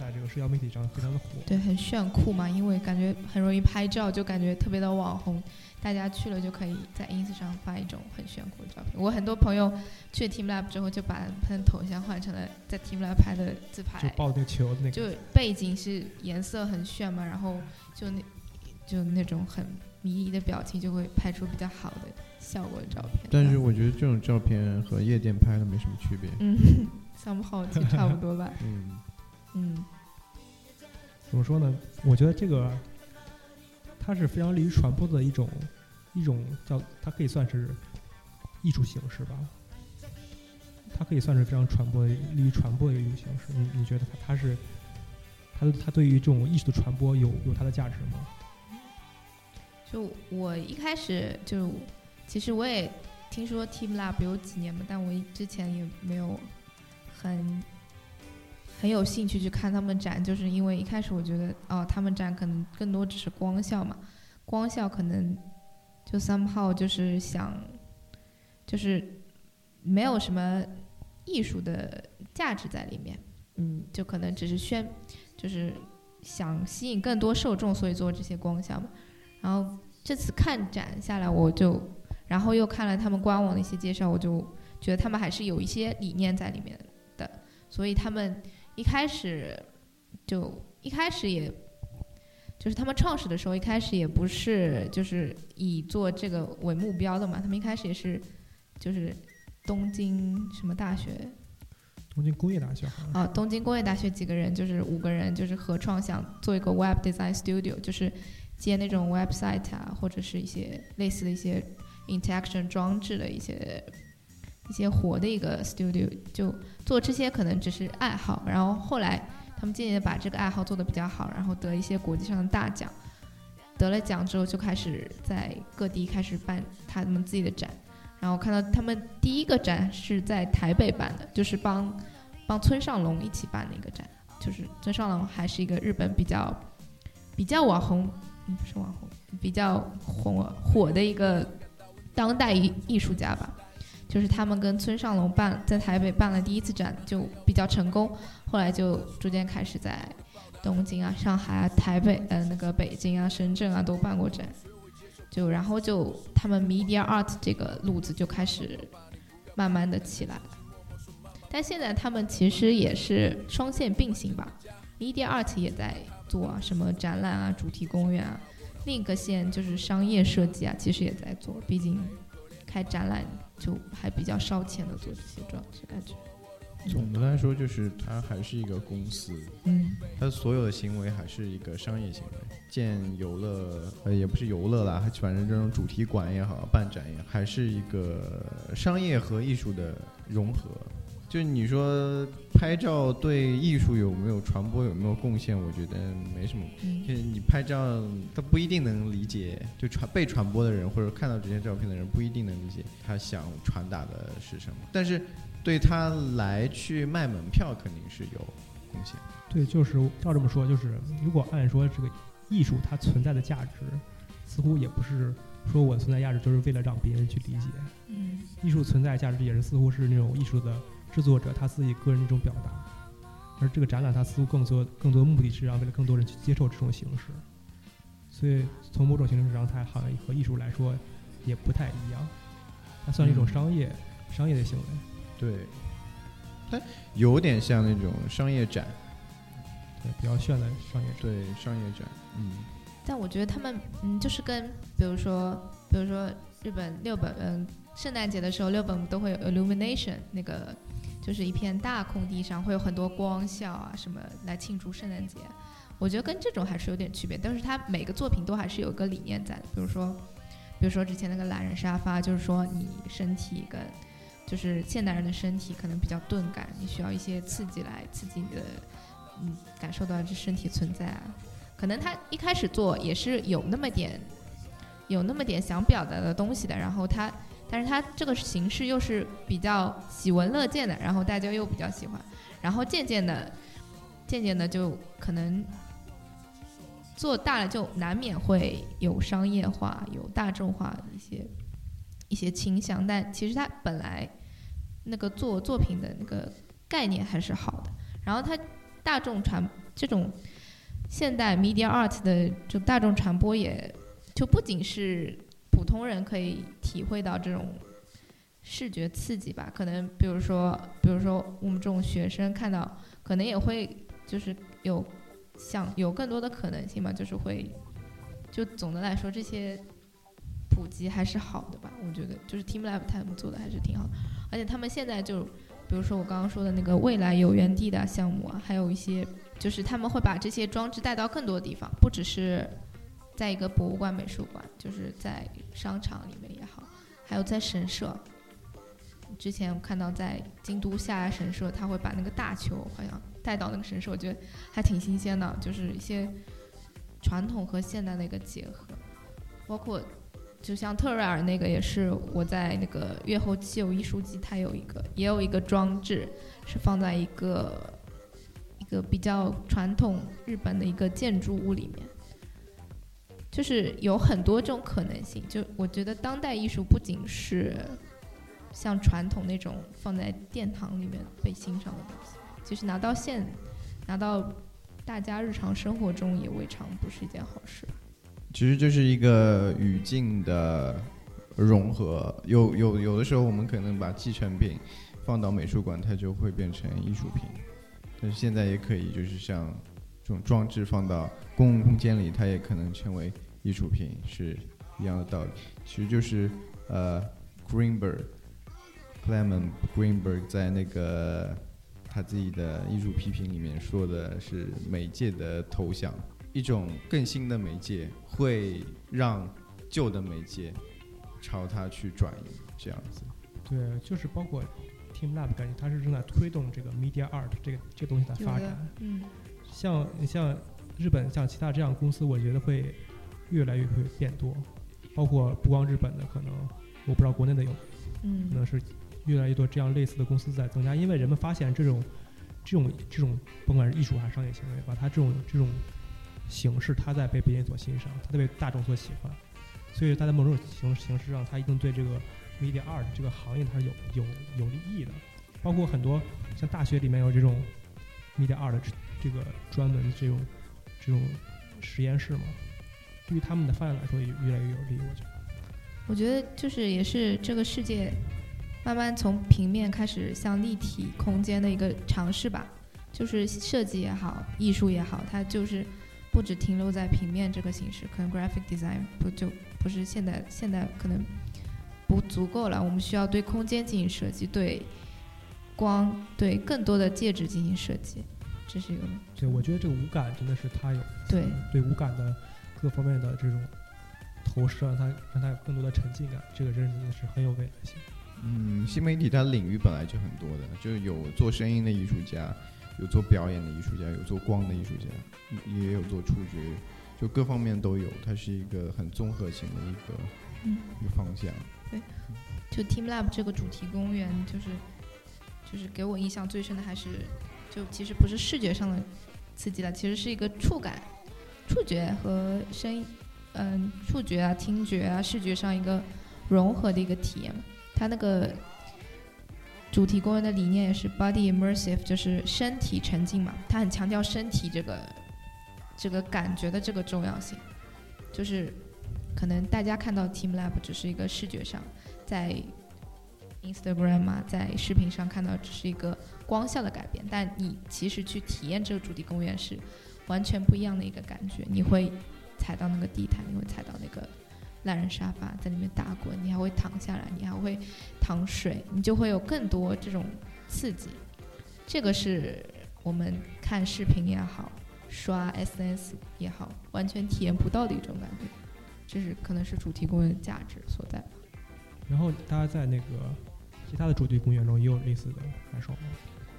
Speaker 3: 在这个社交媒体上非常的火。
Speaker 1: 对，很炫酷嘛，因为感觉很容易拍照，就感觉特别的网红。大家去了就可以在 ins 上发一种很炫酷的照片。我很多朋友去 teamLab 之后，就把他的头像换成了在 teamLab 拍的自拍，
Speaker 3: 就抱那个球那个，
Speaker 1: 就背景是颜色很炫嘛，然后就那就那种很迷离的表情，就会拍出比较好的效果的照片。
Speaker 2: 但是我觉得这种照片和夜店拍的没什么区别。
Speaker 1: 嗯，somehow 其实差不多吧。
Speaker 2: 嗯
Speaker 1: 嗯，
Speaker 3: 怎么说呢？我觉得这个它是非常利于传播的一种一种叫它可以算是艺术形式吧。它可以算是非常传播利于传播的一种形式。你你觉得它它是它它对于这种艺术的传播有有它的价值吗？
Speaker 1: 就我一开始就其实我也听说 teamLab 有几年嘛，但我之前也没有很很有兴趣去看他们展，就是因为一开始我觉得哦，他们展可能更多只是光效嘛，光效可能就 somehow 就是想就是没有什么艺术的价值在里面，嗯，就可能只是宣就是想吸引更多受众，所以做这些光效嘛。然后这次看展下来，我就然后又看了他们官网的一些介绍，我就觉得他们还是有一些理念在里面的，所以他们一开始就一开始也就是他们创始的时候，一开始也不是就是以做这个为目标的嘛，他们一开始也是就是东京什么大学
Speaker 3: 东京工业大学
Speaker 1: 啊，东京工业大学几个人就是五个人就是合创想做一个 Web Design Studio，就是接那种 website 啊，或者是一些类似的一些 interaction 装置的一些一些活的一个 studio，就做这些可能只是爱好，然后后来他们渐渐把这个爱好做得比较好，然后得一些国际上的大奖，得了奖之后就开始在各地开始办他们自己的展，然后看到他们第一个展是在台北办的，就是帮帮村上隆一起办的一个展，就是村上隆还是一个日本比较比较网红。嗯不是网红，比较火火的一个当代艺艺术家吧。就是他们跟村上隆办在台北办了第一次展，就比较成功，后来就逐渐开始在东京啊、上海啊、台北呃那个北京啊、深圳啊都办过展。就然后就他们 media art 这个路子就开始慢慢的起来。但现在他们其实也是双线并行吧，media art 也在做啊，什么展览啊、主题公园啊。另一个线就是商业设计啊，其实也在做，毕竟开展览就还比较烧钱的做这些装置，感觉。
Speaker 2: 总的来说，就是它还是一个公司，
Speaker 1: 嗯
Speaker 2: 它所有的行为还是一个商业行为。建游乐，呃，也不是游乐啦，反正这种主题馆也好，办展也好，还是一个商业和艺术的融合。就你说拍照对艺术有没有传播有没有贡献？我觉得没什么。
Speaker 1: 嗯
Speaker 2: 就是你拍照，他不一定能理解，就传被传播的人或者看到这些照片的人不一定能理解他想传达的是什么。但是对他来去卖门票肯定是有贡献。
Speaker 3: 对，就是照这么说，就是如果按说这个艺术它存在的价值，似乎也不是说我存在价值就是为了让别人去理解，
Speaker 1: 嗯
Speaker 3: 艺术存在价值也是似乎是那种艺术的制作者他自己个人的一种表达，而这个展览它似乎更多更多的目的是让为了更多人去接受这种形式，所以从某种形式上，它好像和艺术来说也不太一样，它算是一种
Speaker 2: 嗯。
Speaker 3: 商业、商业的行为。
Speaker 2: 对，它有点像那种商业展，
Speaker 3: 对，比较炫的商业展。
Speaker 2: 对商业展，嗯，
Speaker 1: 但我觉得他们嗯，就是跟比如说，比如说日本六本嗯，圣诞节的时候六本都会有 illumination 那个，就是一片大空地上会有很多光效啊什么来庆祝圣诞节。我觉得跟这种还是有点区别，但是它每个作品都还是有个理念在的。比如说，比如说之前那个懒人沙发，就是说你身体跟就是现代人的身体可能比较钝感，你需要一些刺激来刺激你的，嗯，感受到这身体存在啊。可能他一开始做也是有那么点，有那么点想表达的东西的，然后他，但是他这个形式又是比较喜闻乐见的，然后大家又比较喜欢，然后渐渐的，渐渐的就可能做大了，就难免会有商业化、有大众化的一些一些倾向，但其实它本来那个做作品的那个概念还是好的，然后它大众传这种现代 media art 的就大众传播也，就不仅是普通人可以体会到这种视觉刺激吧，可能比如说，比如说我们这种学生看到，可能也会就是有想有更多的可能性嘛，就是会，就总的来说这些普及还是好的吧，我觉得就是 Team Lab 他们做的还是挺好的，而且他们现在就。比如说我刚刚说的那个未来游园地的项目啊，还有一些就是他们会把这些装置带到更多地方，不只是在一个博物馆、美术馆，就是在商场里面也好，还有在神社。之前我看到在京都下来神社，他会把那个大球好像带到那个神社，我觉得还挺新鲜的，就是一些传统和现代的一个结合，包括。就像特瑞尔那个也是我在那个月后汽油艺术季，它有一个也有一个装置，是放在一个一个比较传统日本的一个建筑物里面，就是有很多这种可能性。就我觉得当代艺术不仅是像传统那种放在殿堂里面被欣赏的东西，其实拿到现拿到大家日常生活中也未尝不是一件好事。
Speaker 2: 其实就是一个语境的融合，有有有的时候我们可能把继承品放到美术馆，它就会变成艺术品，但是现在也可以就是像这种装置放到公共空间里，它也可能成为艺术品，是一样的道理。其实就是呃，Greenberg，Clement Greenberg 在那个他自己的艺术批评里面说的是媒介的投降。一种更新的媒介会让旧的媒介朝它去转移，这样子。
Speaker 3: 对，就是包括 Team Lab，感觉它是正在推动这个 Media Art 这个这个东西的发展。
Speaker 1: 嗯。
Speaker 3: 像像日本像其他这样公司，我觉得会越来越会变多。包括不光日本的，可能我不知道国内的有，
Speaker 1: 嗯，
Speaker 3: 可能是越来越多这样类似的公司在增加，因为人们发现这种这种这种甭管是艺术还是商业行为吧，它这种这种。形式，它在被别人所欣赏，它在被大众所喜欢，所以它在某种形形式上，它一定对这个 media art 这个行业它是有有有利益的。包括很多像大学里面有这种 media art 这个专门这种这种实验室嘛，对于他们的发展来说也越来越有利。我觉得，
Speaker 1: 我觉得就是也是这个世界慢慢从平面开始向立体空间的一个尝试吧，就是设计也好，艺术也好，它就是。不只停留在平面这个形式，可能 graphic design 不就不是现在现在可能不足够了。我们需要对空间进行设计，对光，对更多的介质进行设计，这是一个。
Speaker 3: 对，我觉得这个五感真的是他有
Speaker 1: 对
Speaker 3: 对五感的各方面的这种投射，让它让他有更多的沉浸感，这个真的是很有未来性。
Speaker 2: 嗯，新媒体它领域本来就很多的，就有做声音的艺术家。有做表演的艺术家，有做光的艺术家，也有做触觉，就各方面都有。它是一个很综合性的一个一个方向。
Speaker 1: 对，就 Team Lab 这个主题公园，就是就是给我印象最深的还是，就其实不是视觉上的刺激了，其实是一个触感、触觉和声音，嗯，触觉啊、听觉啊、视觉上一个融合的一个体验嘛。它那个。主题公园的理念也是 body immersive，就是身体沉浸嘛。它很强调身体这个这个感觉的这个重要性。就是可能大家看到 Team Lab 只是一个视觉上，在 Instagram 嘛，在视频上看到只是一个光效的改变，但你其实去体验这个主题公园是完全不一样的一个感觉。你会踩到那个地毯，你会踩到那个。懒人沙发在里面打滚，你还会躺下来，你还会淌水，你就会有更多这种刺激。这个是我们看视频也好，刷 SNS 也好，完全体验不到的一种感觉。这是可能是主题公园的价值所在吧。
Speaker 3: 然后大家在那个其他的主题公园中也有类似的感受吗？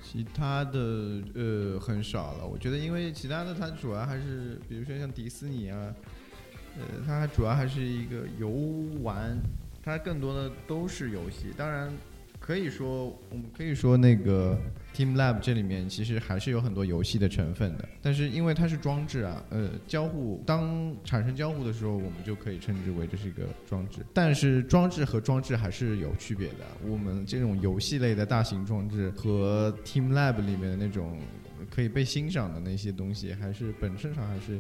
Speaker 2: 其他的呃很少了，我觉得因为其他的它主要还是比如说像迪士尼啊。呃，它主要还是一个游玩，它更多的都是游戏。当然，可以说我们可以说那个 Team Lab 这里面其实还是有很多游戏的成分的。但是因为它是装置啊，呃，交互当产生交互的时候，我们就可以称之为这是一个装置。但是装置和装置还是有区别的。我们这种游戏类的大型装置和 Team Lab 里面的那种可以被欣赏的那些东西，还是本质上还是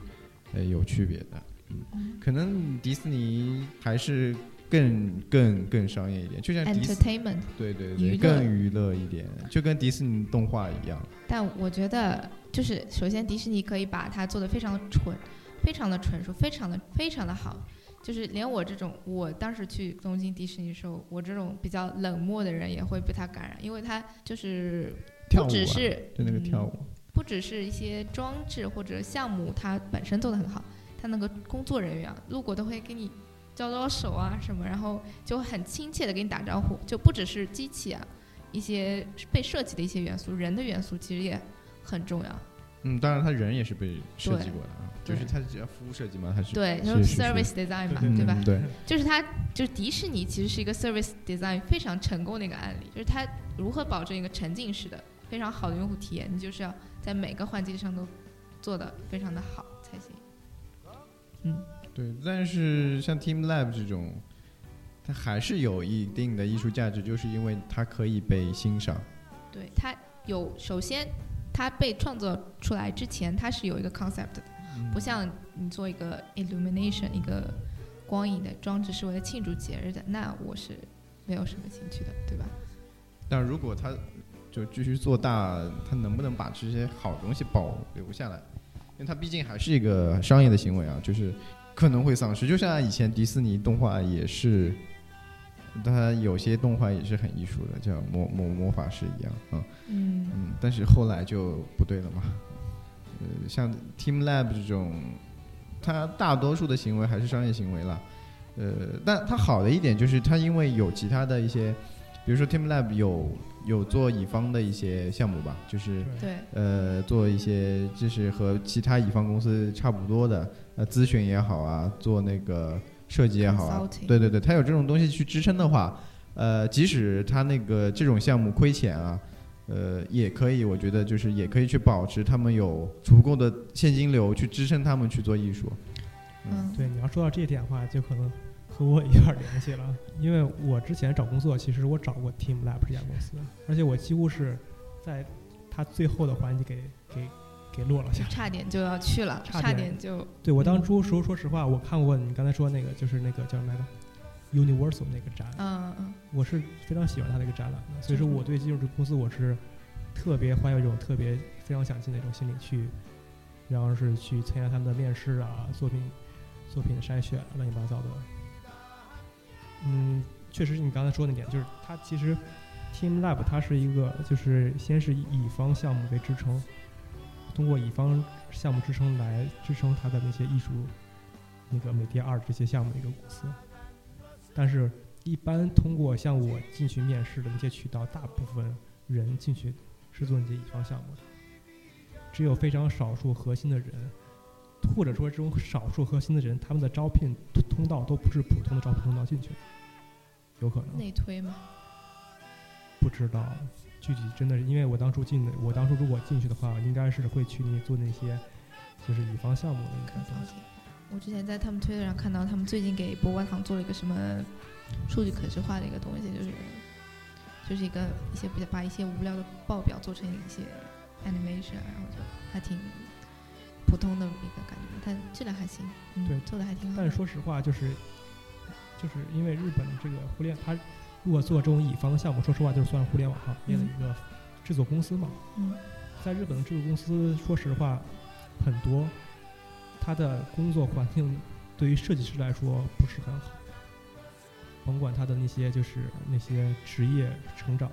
Speaker 2: 呃有区别的。嗯，可能迪士尼还是更更更商业一点，就像
Speaker 1: entertainment。
Speaker 2: 对对对，
Speaker 1: 娱
Speaker 2: 更娱乐一点，就跟迪士尼动画一样。
Speaker 1: 但我觉得，就是首先迪士尼可以把它做的非常的纯，非常的纯熟，非常的非常的好。就是连我这种，我当时去东京迪士尼的时候，我这种比较冷漠的人也会被它感染，因为它就是不只是
Speaker 2: 就那个跳舞，
Speaker 1: 不只是一些装置或者项目，它本身做的很好，它那个工作人员啊，路过都会给你招招手啊什么，然后就很亲切的给你打招呼，就不只是机器啊，一些被设计的一些元素，人的元素其实也很重要。
Speaker 2: 嗯，当然他人也是被设计过的啊，就是他只要服务设计嘛，他是
Speaker 1: 对，就是 service design 嘛，
Speaker 3: 对
Speaker 1: 对吧？
Speaker 2: 嗯对，
Speaker 1: 就是他，就是迪士尼其实是一个 service design 非常成功的一个案例，就是他如何保证一个沉浸式的非常好的用户体验，你就是要在每个环节上都做的非常的好才行。嗯，
Speaker 2: 对，但是像 Team Lab 这种，它还是有一定的艺术价值，就是因为它可以被欣赏。
Speaker 1: 对，它有首先它被创作出来之前，它是有一个 concept 的，不像你做一个 illumination 一个光影的装置是为了庆祝节日的，那我是没有什么兴趣的，对吧？
Speaker 2: 但如果它就继续做大，它能不能把这些好东西保留下来？因为它毕竟还是一个商业的行为啊，就是可能会丧失。就像以前迪士尼动画也是，它有些动画也是很艺术的，叫魔魔魔法师一样啊。
Speaker 1: 嗯
Speaker 2: 嗯，但是后来就不对了嘛。呃，像 Team Lab 这种，它大多数的行为还是商业行为了。呃，但它好的一点就是它因为有其他的一些，比如说 Team Lab 有有做乙方的一些项目吧，就是
Speaker 1: 对，
Speaker 2: 呃做一些就是和其他乙方公司差不多的呃咨询也好啊，做那个设计也好啊，对对对，他有这种东西去支撑的话，呃，即使他那个这种项目亏钱啊，呃，也可以，我觉得就是也可以去保持他们有足够的现金流去支撑他们去做艺术。
Speaker 1: 嗯，
Speaker 3: 对，你要说到这一点的话，就可能和我有点联系了，因为我之前找工作，其实我找过 Team Lab 这家公司，而且我几乎是在他最后的环节给给给落了下来。
Speaker 1: 差点就要去了，
Speaker 3: 差
Speaker 1: 差
Speaker 3: 点
Speaker 1: 点就
Speaker 3: 对我当初说说实话，我看过你刚才说那个，就是那个叫什么来着，Universal 那个展，
Speaker 1: 嗯嗯
Speaker 3: 我是非常喜欢他那个展览的，所以说我对进入这个公司我是特别怀有一种特别非常想进的一种心理去，然后是去参加他们的面试啊，作品作品的筛选，乱七八糟的。嗯，确实是你刚才说那点，就是它其实 Team Lab 它是一个就是先是以乙方项目为支撑，通过乙方项目支撑来支撑它的那些艺术那个美第二这些项目的一个公司，但是。一般通过像我进去面试的那些渠道，大部分人进去是做那些乙方项目的，只有非常少数核心的人，或者说这种少数核心的人，他们的招聘通通道都不是普通的招聘通道进去的，有可能。
Speaker 1: 内推吗，
Speaker 3: 不知道具体真的是因为我当初进的，我当初如果进去的话，应该是会去那做那些就是乙方项目的那个东西。
Speaker 1: 我之前在他们推特上看到，他们最近给博物堂做了一个什么数据可视化的一个东西，就是就是一个一些比较把一些无聊的报表做成一些 animation，然后就还挺普通的一个感觉，但质量还行，嗯，
Speaker 3: 对
Speaker 1: 做的还挺好
Speaker 3: 但。是说实话，就是就是因为日本这个互联，它如果做这种乙方的项目，说实话就是算是互联网行业的一个制作公司嘛。
Speaker 1: 嗯
Speaker 3: 在日本的制作公司，说实话，很多它的工作环境对于设计师来说不是很好，甭管他的那些就是那些职业成长，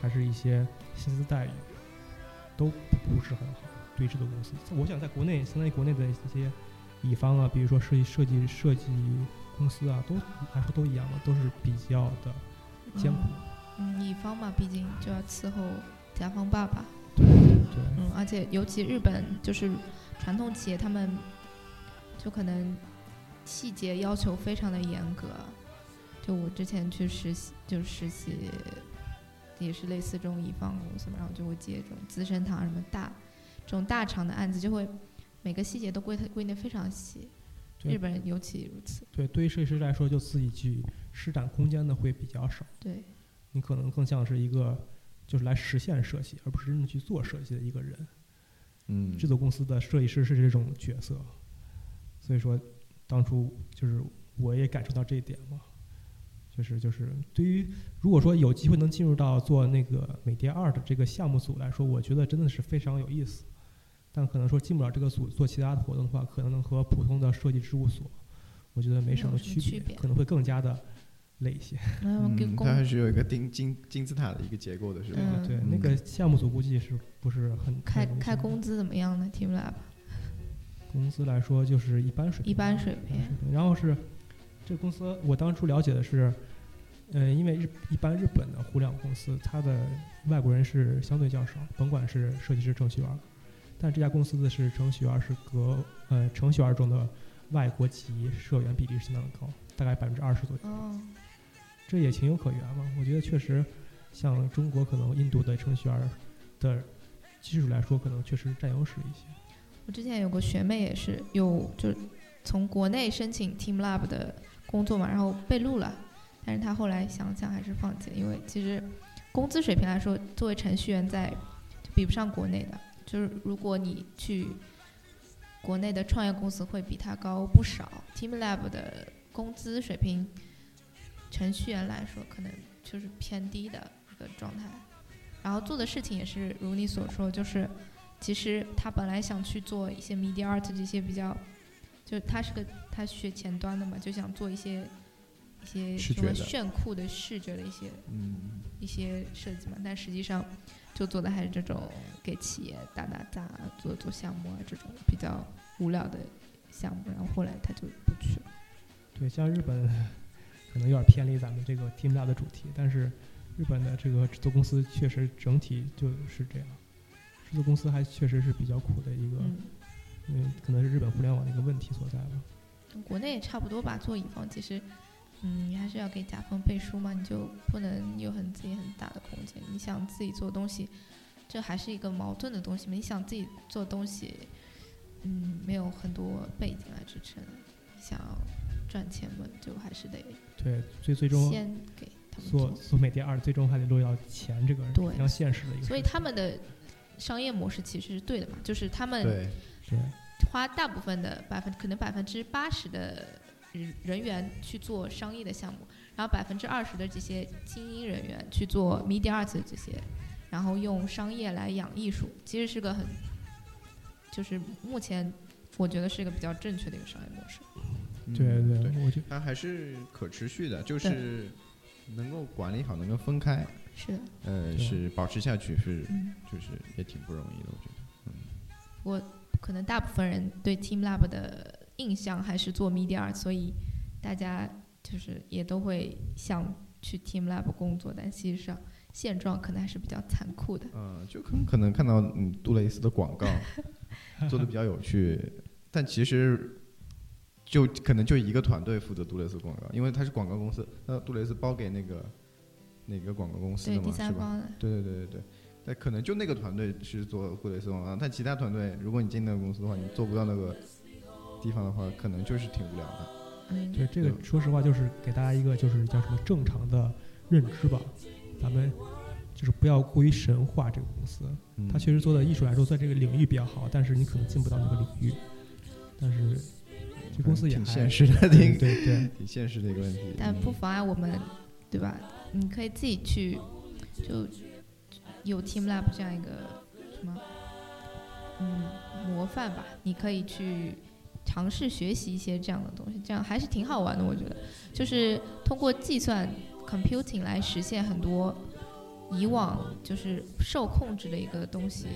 Speaker 3: 还是一些薪资待遇，都不是很好。对制作公司，我想在国内，相当于国内的一些乙方啊，比如说设计设计设计公司啊，都来说都一样的，都是比较的艰苦。
Speaker 1: 嗯，乙方嘛，毕竟就要伺候甲方爸爸。
Speaker 3: 对，
Speaker 1: 嗯，而且尤其日本就是传统企业，他们就可能细节要求非常的严格。就我之前去实习，就实习也是类似这种乙方公司嘛，然后就会接这种资生堂什么大这种大厂的案子，就会每个细节都归它归的非常细。日本人尤其如此。
Speaker 3: 对，对于设计师来说，就自己去施展空间的会比较少。
Speaker 1: 对，
Speaker 3: 你可能更像是一个就是来实现设计，而不是真的去做设计的一个人。
Speaker 2: 嗯，
Speaker 3: 制作公司的设计师是这种角色，所以说当初就是我也感受到这一点嘛，就是就是对于如果说有机会能进入到做那个美蝶二的这个项目组来说，我觉得真的是非常有意思。但可能说进不了这个组做其他的活动的话，可能和普通的设计事务所，我觉得没什么区
Speaker 1: 别
Speaker 3: 可能会更加的累一些。
Speaker 2: 它还是有一个金金金字塔的一个结构的，是吧？
Speaker 1: 嗯
Speaker 3: 对，那个项目组估计是不是很
Speaker 1: 开开工资怎么样呢？Team Lab
Speaker 3: 工资来说就是一般水平，
Speaker 1: 一般水平
Speaker 3: 水平。然后是这个公司，我当初了解的是，呃，因为日一般日本的互联网公司，它的外国人是相对较少，甭管是设计师、程序员，但这家公司的是程序员是隔呃程序员中的外国籍社员比例是相当的高，大概百分之二十左右，
Speaker 1: 哦，
Speaker 3: 这也情有可原嘛。我觉得确实，像中国可能印度的程序员的技术来说，可能确实占优势一些。
Speaker 1: 我之前有个学妹也是有就是从国内申请 Team Lab 的工作嘛，然后被录了，但是她后来想想还是放弃了，因为其实工资水平来说，作为程序员在就比不上国内的，就是如果你去国内的创业公司会比它高不少，Team Lab 的工资水平，程序员来说可能就是偏低的一个状态，然后做的事情也是如你所说，就是。其实他本来想去做一些 media art 这些比较，就他是个他学前端的嘛，就想做一些一些什么炫酷的视觉的一些
Speaker 2: 嗯，
Speaker 1: 一些设计嘛，但实际上就做的还是这种给企业打打杂、做做项目啊这种比较无聊的项目，然后后来他就不去了。
Speaker 3: 对，像日本可能有点偏离咱们这个 Team Lab 的主题，但是日本的这个制作公司确实整体就是这样，制作公司还确实是比较苦的一个，
Speaker 1: 嗯，
Speaker 3: 因为可能是日本互联网的一个问题所在吧。
Speaker 1: 国内也差不多吧，做乙方其实。嗯，你还是要给甲方背书嘛，你就不能有很自己很大的空间。你想自己做东西，这还是一个矛盾的东西嘛。你想自己做东西，嗯，没有很多背景来支撑，你想要赚钱嘛，就还是得
Speaker 3: 对，最最终
Speaker 1: 先给他们
Speaker 3: 做做美第二，最终还得落到钱这个
Speaker 1: 对
Speaker 3: 非常现实的一个。
Speaker 1: 所以他们的商业模式其实是对的嘛，就是他们
Speaker 2: 对，
Speaker 3: 对
Speaker 1: 花大部分的百分可能百分之八十的人人员去做商业的项目，然后百分之二十的这些精英人员去做 media arts 的这些，然后用商业来养艺术，其实是个很，就是目前我觉得是一个比较正确的一个商业模式。
Speaker 2: 嗯
Speaker 3: 对
Speaker 2: 对，
Speaker 3: 对，我觉得
Speaker 2: 它还是可持续的，就是能够管理好，能够分开，
Speaker 1: 是。的，
Speaker 2: 呃，是保持下去是
Speaker 1: 嗯，
Speaker 2: 就是也挺不容易的，我觉得。嗯。
Speaker 1: 我可能大部分人对 Team Lab 的印象还是做 media art，所以大家就是也都会想去 Team Lab 工作，但事实上现状可能还是比较残酷的。
Speaker 2: 嗯，就可能可能看到嗯杜蕾斯的广告 做的比较有趣，但其实就可能就一个团队负责杜蕾斯广告，因为它是广告公司，那杜蕾斯包给那个哪个广告公司
Speaker 1: 对第
Speaker 2: 的嘛，是吧？
Speaker 1: 三方的，
Speaker 2: 对对对对对，那可能就那个团队是做杜蕾斯广告，但其他团队如果你进那个公司的话，你做不到那个地方的话，可能就是挺无聊的。
Speaker 1: 嗯，
Speaker 3: 对这个说实话，就是给大家一个就是叫什么正常的认知吧，咱们就是不要过于神话这个公司。
Speaker 2: 嗯
Speaker 3: 他确实做的艺术来说，在这个领域比较好，但是你可能进不到那个领域。但是这公司也
Speaker 2: 挺
Speaker 3: 还
Speaker 2: 现实的，
Speaker 3: 对
Speaker 2: 挺
Speaker 3: 对对
Speaker 2: 挺现实的一个问题。
Speaker 1: 但不妨碍我们，对吧？你可以自己去，就有 Team Lab 这样一个什么，嗯，模范吧。你可以去尝试学习一些这样的东西，这样还是挺好玩的。我觉得，就是通过计算 computing 来实现很多以往就是受控制的一个东西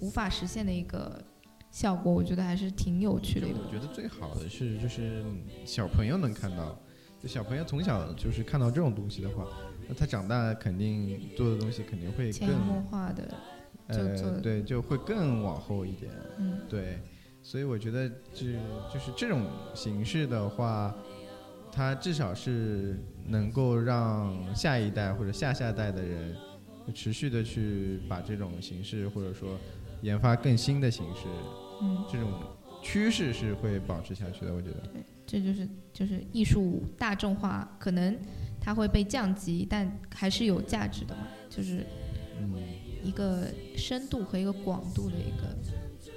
Speaker 1: 无法实现的一个效果，我觉得还是挺有趣的
Speaker 2: 我。觉得最好的是，就是小朋友能看到，就小朋友从小就是看到这种东西的话，那他长大肯定做的东西肯定会
Speaker 1: 潜移默
Speaker 2: 更
Speaker 1: 化的，
Speaker 2: 呃，对，就会更往后一点。
Speaker 1: 嗯，
Speaker 2: 对，所以我觉得这就是这种形式的话，它至少是能够让下一代或者下下代的人持续的去把这种形式，或者说研发更新的形式，
Speaker 1: 嗯。
Speaker 2: 这种趋势是会保持下去的。我觉得。
Speaker 1: 对这就是就是艺术大众化，可能它会被降级，但还是有价值的嘛，就是
Speaker 2: 嗯，
Speaker 1: 一个深度和一个广度的一个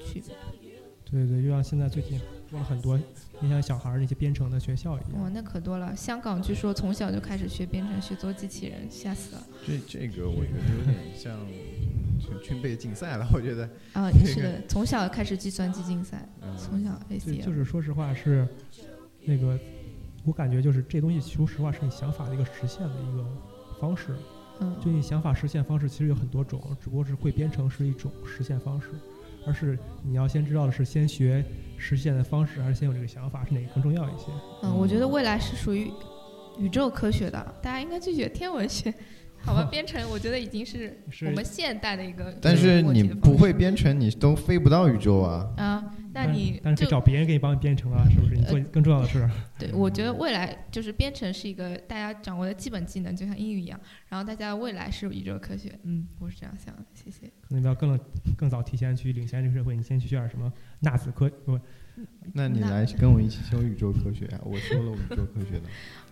Speaker 1: 区别。
Speaker 3: 对对，就像现在最近做了很多面向小孩儿那些编程的学校一样。
Speaker 1: 哇，那可多了！香港据说从小就开始学编程，学做机器人，吓死了。
Speaker 2: 这这个我觉得有点像军军备竞赛了，我觉得。
Speaker 1: 啊，
Speaker 2: 这个
Speaker 1: 是的，从小开始计算机竞赛，
Speaker 2: 嗯
Speaker 1: 从小
Speaker 3: 对
Speaker 1: ，ACM。
Speaker 3: 就是说实话是那个，我感觉就是这东西，说实话是你想法的一个实现的一个方式。
Speaker 1: 嗯，
Speaker 3: 就你想法实现方式其实有很多种，只不过是会编程是一种实现方式，而是你要先知道的是先学实现的方式，还是先有这个想法，是哪个更重要一些？
Speaker 1: 嗯，我觉得未来是属于宇宙科学的，大家应该去学天文学。好吧，编程我觉得已经是
Speaker 3: 是
Speaker 1: 我们现代的一个
Speaker 2: 但是你不会编程，你都飞不到宇宙啊。
Speaker 1: 啊，那你
Speaker 3: 但是找别人给你帮你编程啊，是不是？你做更重要的事儿。
Speaker 1: 对，我觉得未来就是编程是一个大家掌握的基本技能，就像英语一样。然后大家未来是宇宙科学，嗯，我是这样想的。谢谢。
Speaker 3: 可能你要更更早提前去领先这个社会，你先去学点什么纳子科不
Speaker 1: 那
Speaker 2: 那你来跟我一起修宇宙科学啊！我修了宇宙科学的，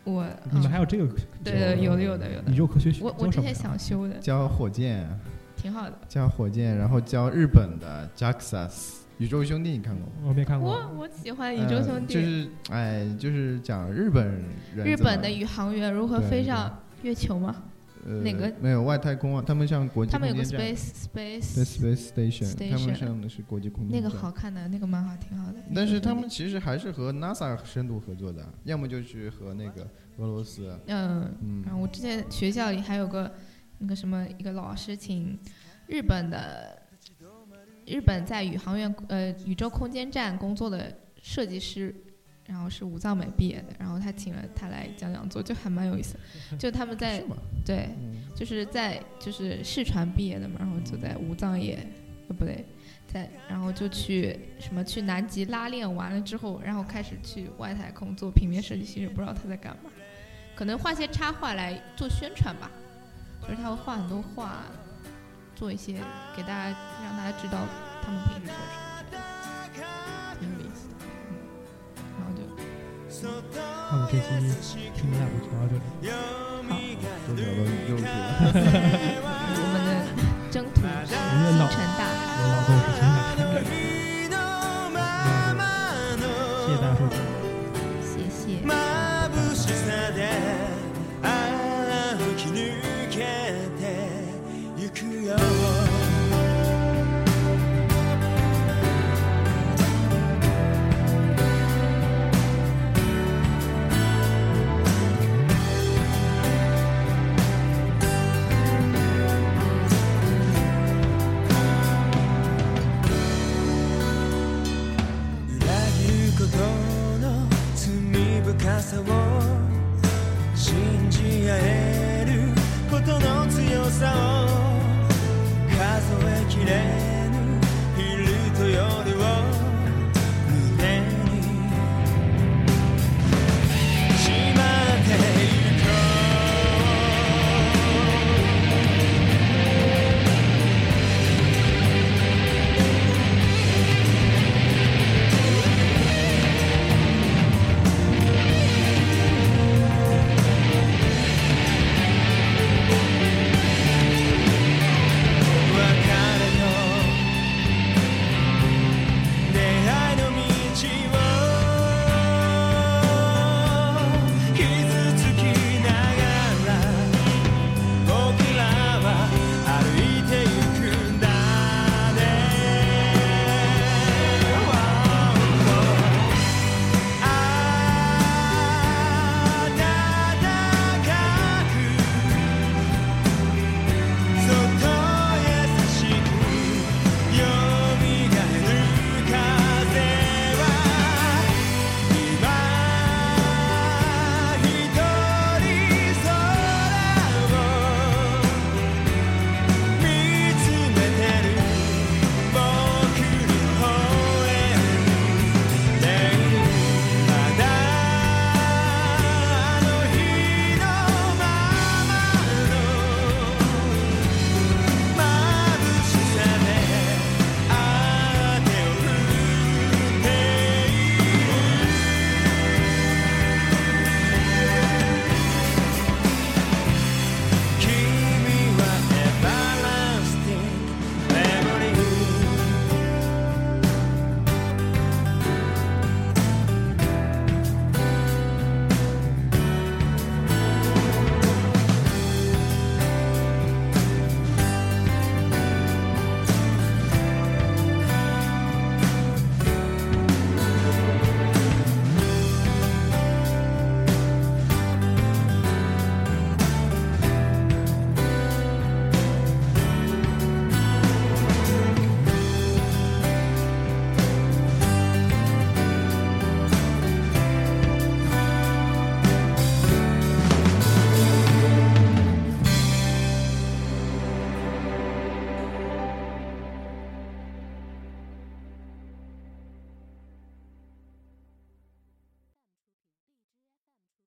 Speaker 1: 我
Speaker 3: 你们
Speaker 1: 嗯
Speaker 3: 还有这个
Speaker 1: 对对，有的有的有的
Speaker 3: 宇。宙科学学
Speaker 1: 我我之前想修的，
Speaker 2: 教火箭，
Speaker 1: 挺好的。
Speaker 2: 教火箭，然后教日本的 JAXA 宇宙兄弟，你看过吗？
Speaker 3: 我没看过。
Speaker 1: 我我喜欢宇宙兄弟，
Speaker 2: 呃就是哎，就是讲日本人
Speaker 1: 日本的宇航员如何飞上月球吗？
Speaker 2: 呃
Speaker 1: 哪个？
Speaker 2: 没有外太空啊？他们像国际
Speaker 1: 他们有个
Speaker 2: 空间站
Speaker 1: space
Speaker 2: space，Space Station，他们上的是国际空间
Speaker 1: 那个好看的，那个蛮好，挺好的。
Speaker 2: 但是。他们其实还是和 NASA 深度合作的，要么就是和那个俄罗斯，
Speaker 1: 嗯，
Speaker 2: 嗯。
Speaker 1: 然后我之前学校里还有个那个什么一个老师请日本的日本在宇航员呃宇宙空间站工作的设计师，然后是武藏美毕业的，然后他请了他来讲讲座，就还蛮有意思。就他们在？对，
Speaker 2: 嗯，
Speaker 1: 就是在就是视传毕业的嘛，然后就在武藏野，呃不对，在然后就去什么去南极拉练完了之后，然后开始去外太空做平面设计，其实不知道他在干嘛，可能画些插画来做宣传吧，就是他会画很多画，做一些给大家让大家知道他们平时做什么，
Speaker 3: 那我们这期听 lab 就聊到这里。
Speaker 1: 好，
Speaker 2: 都聊到宇宙去了。
Speaker 1: 我们的征途
Speaker 3: 我们的脑
Speaker 1: 星辰大海。
Speaker 3: 我们脑洞是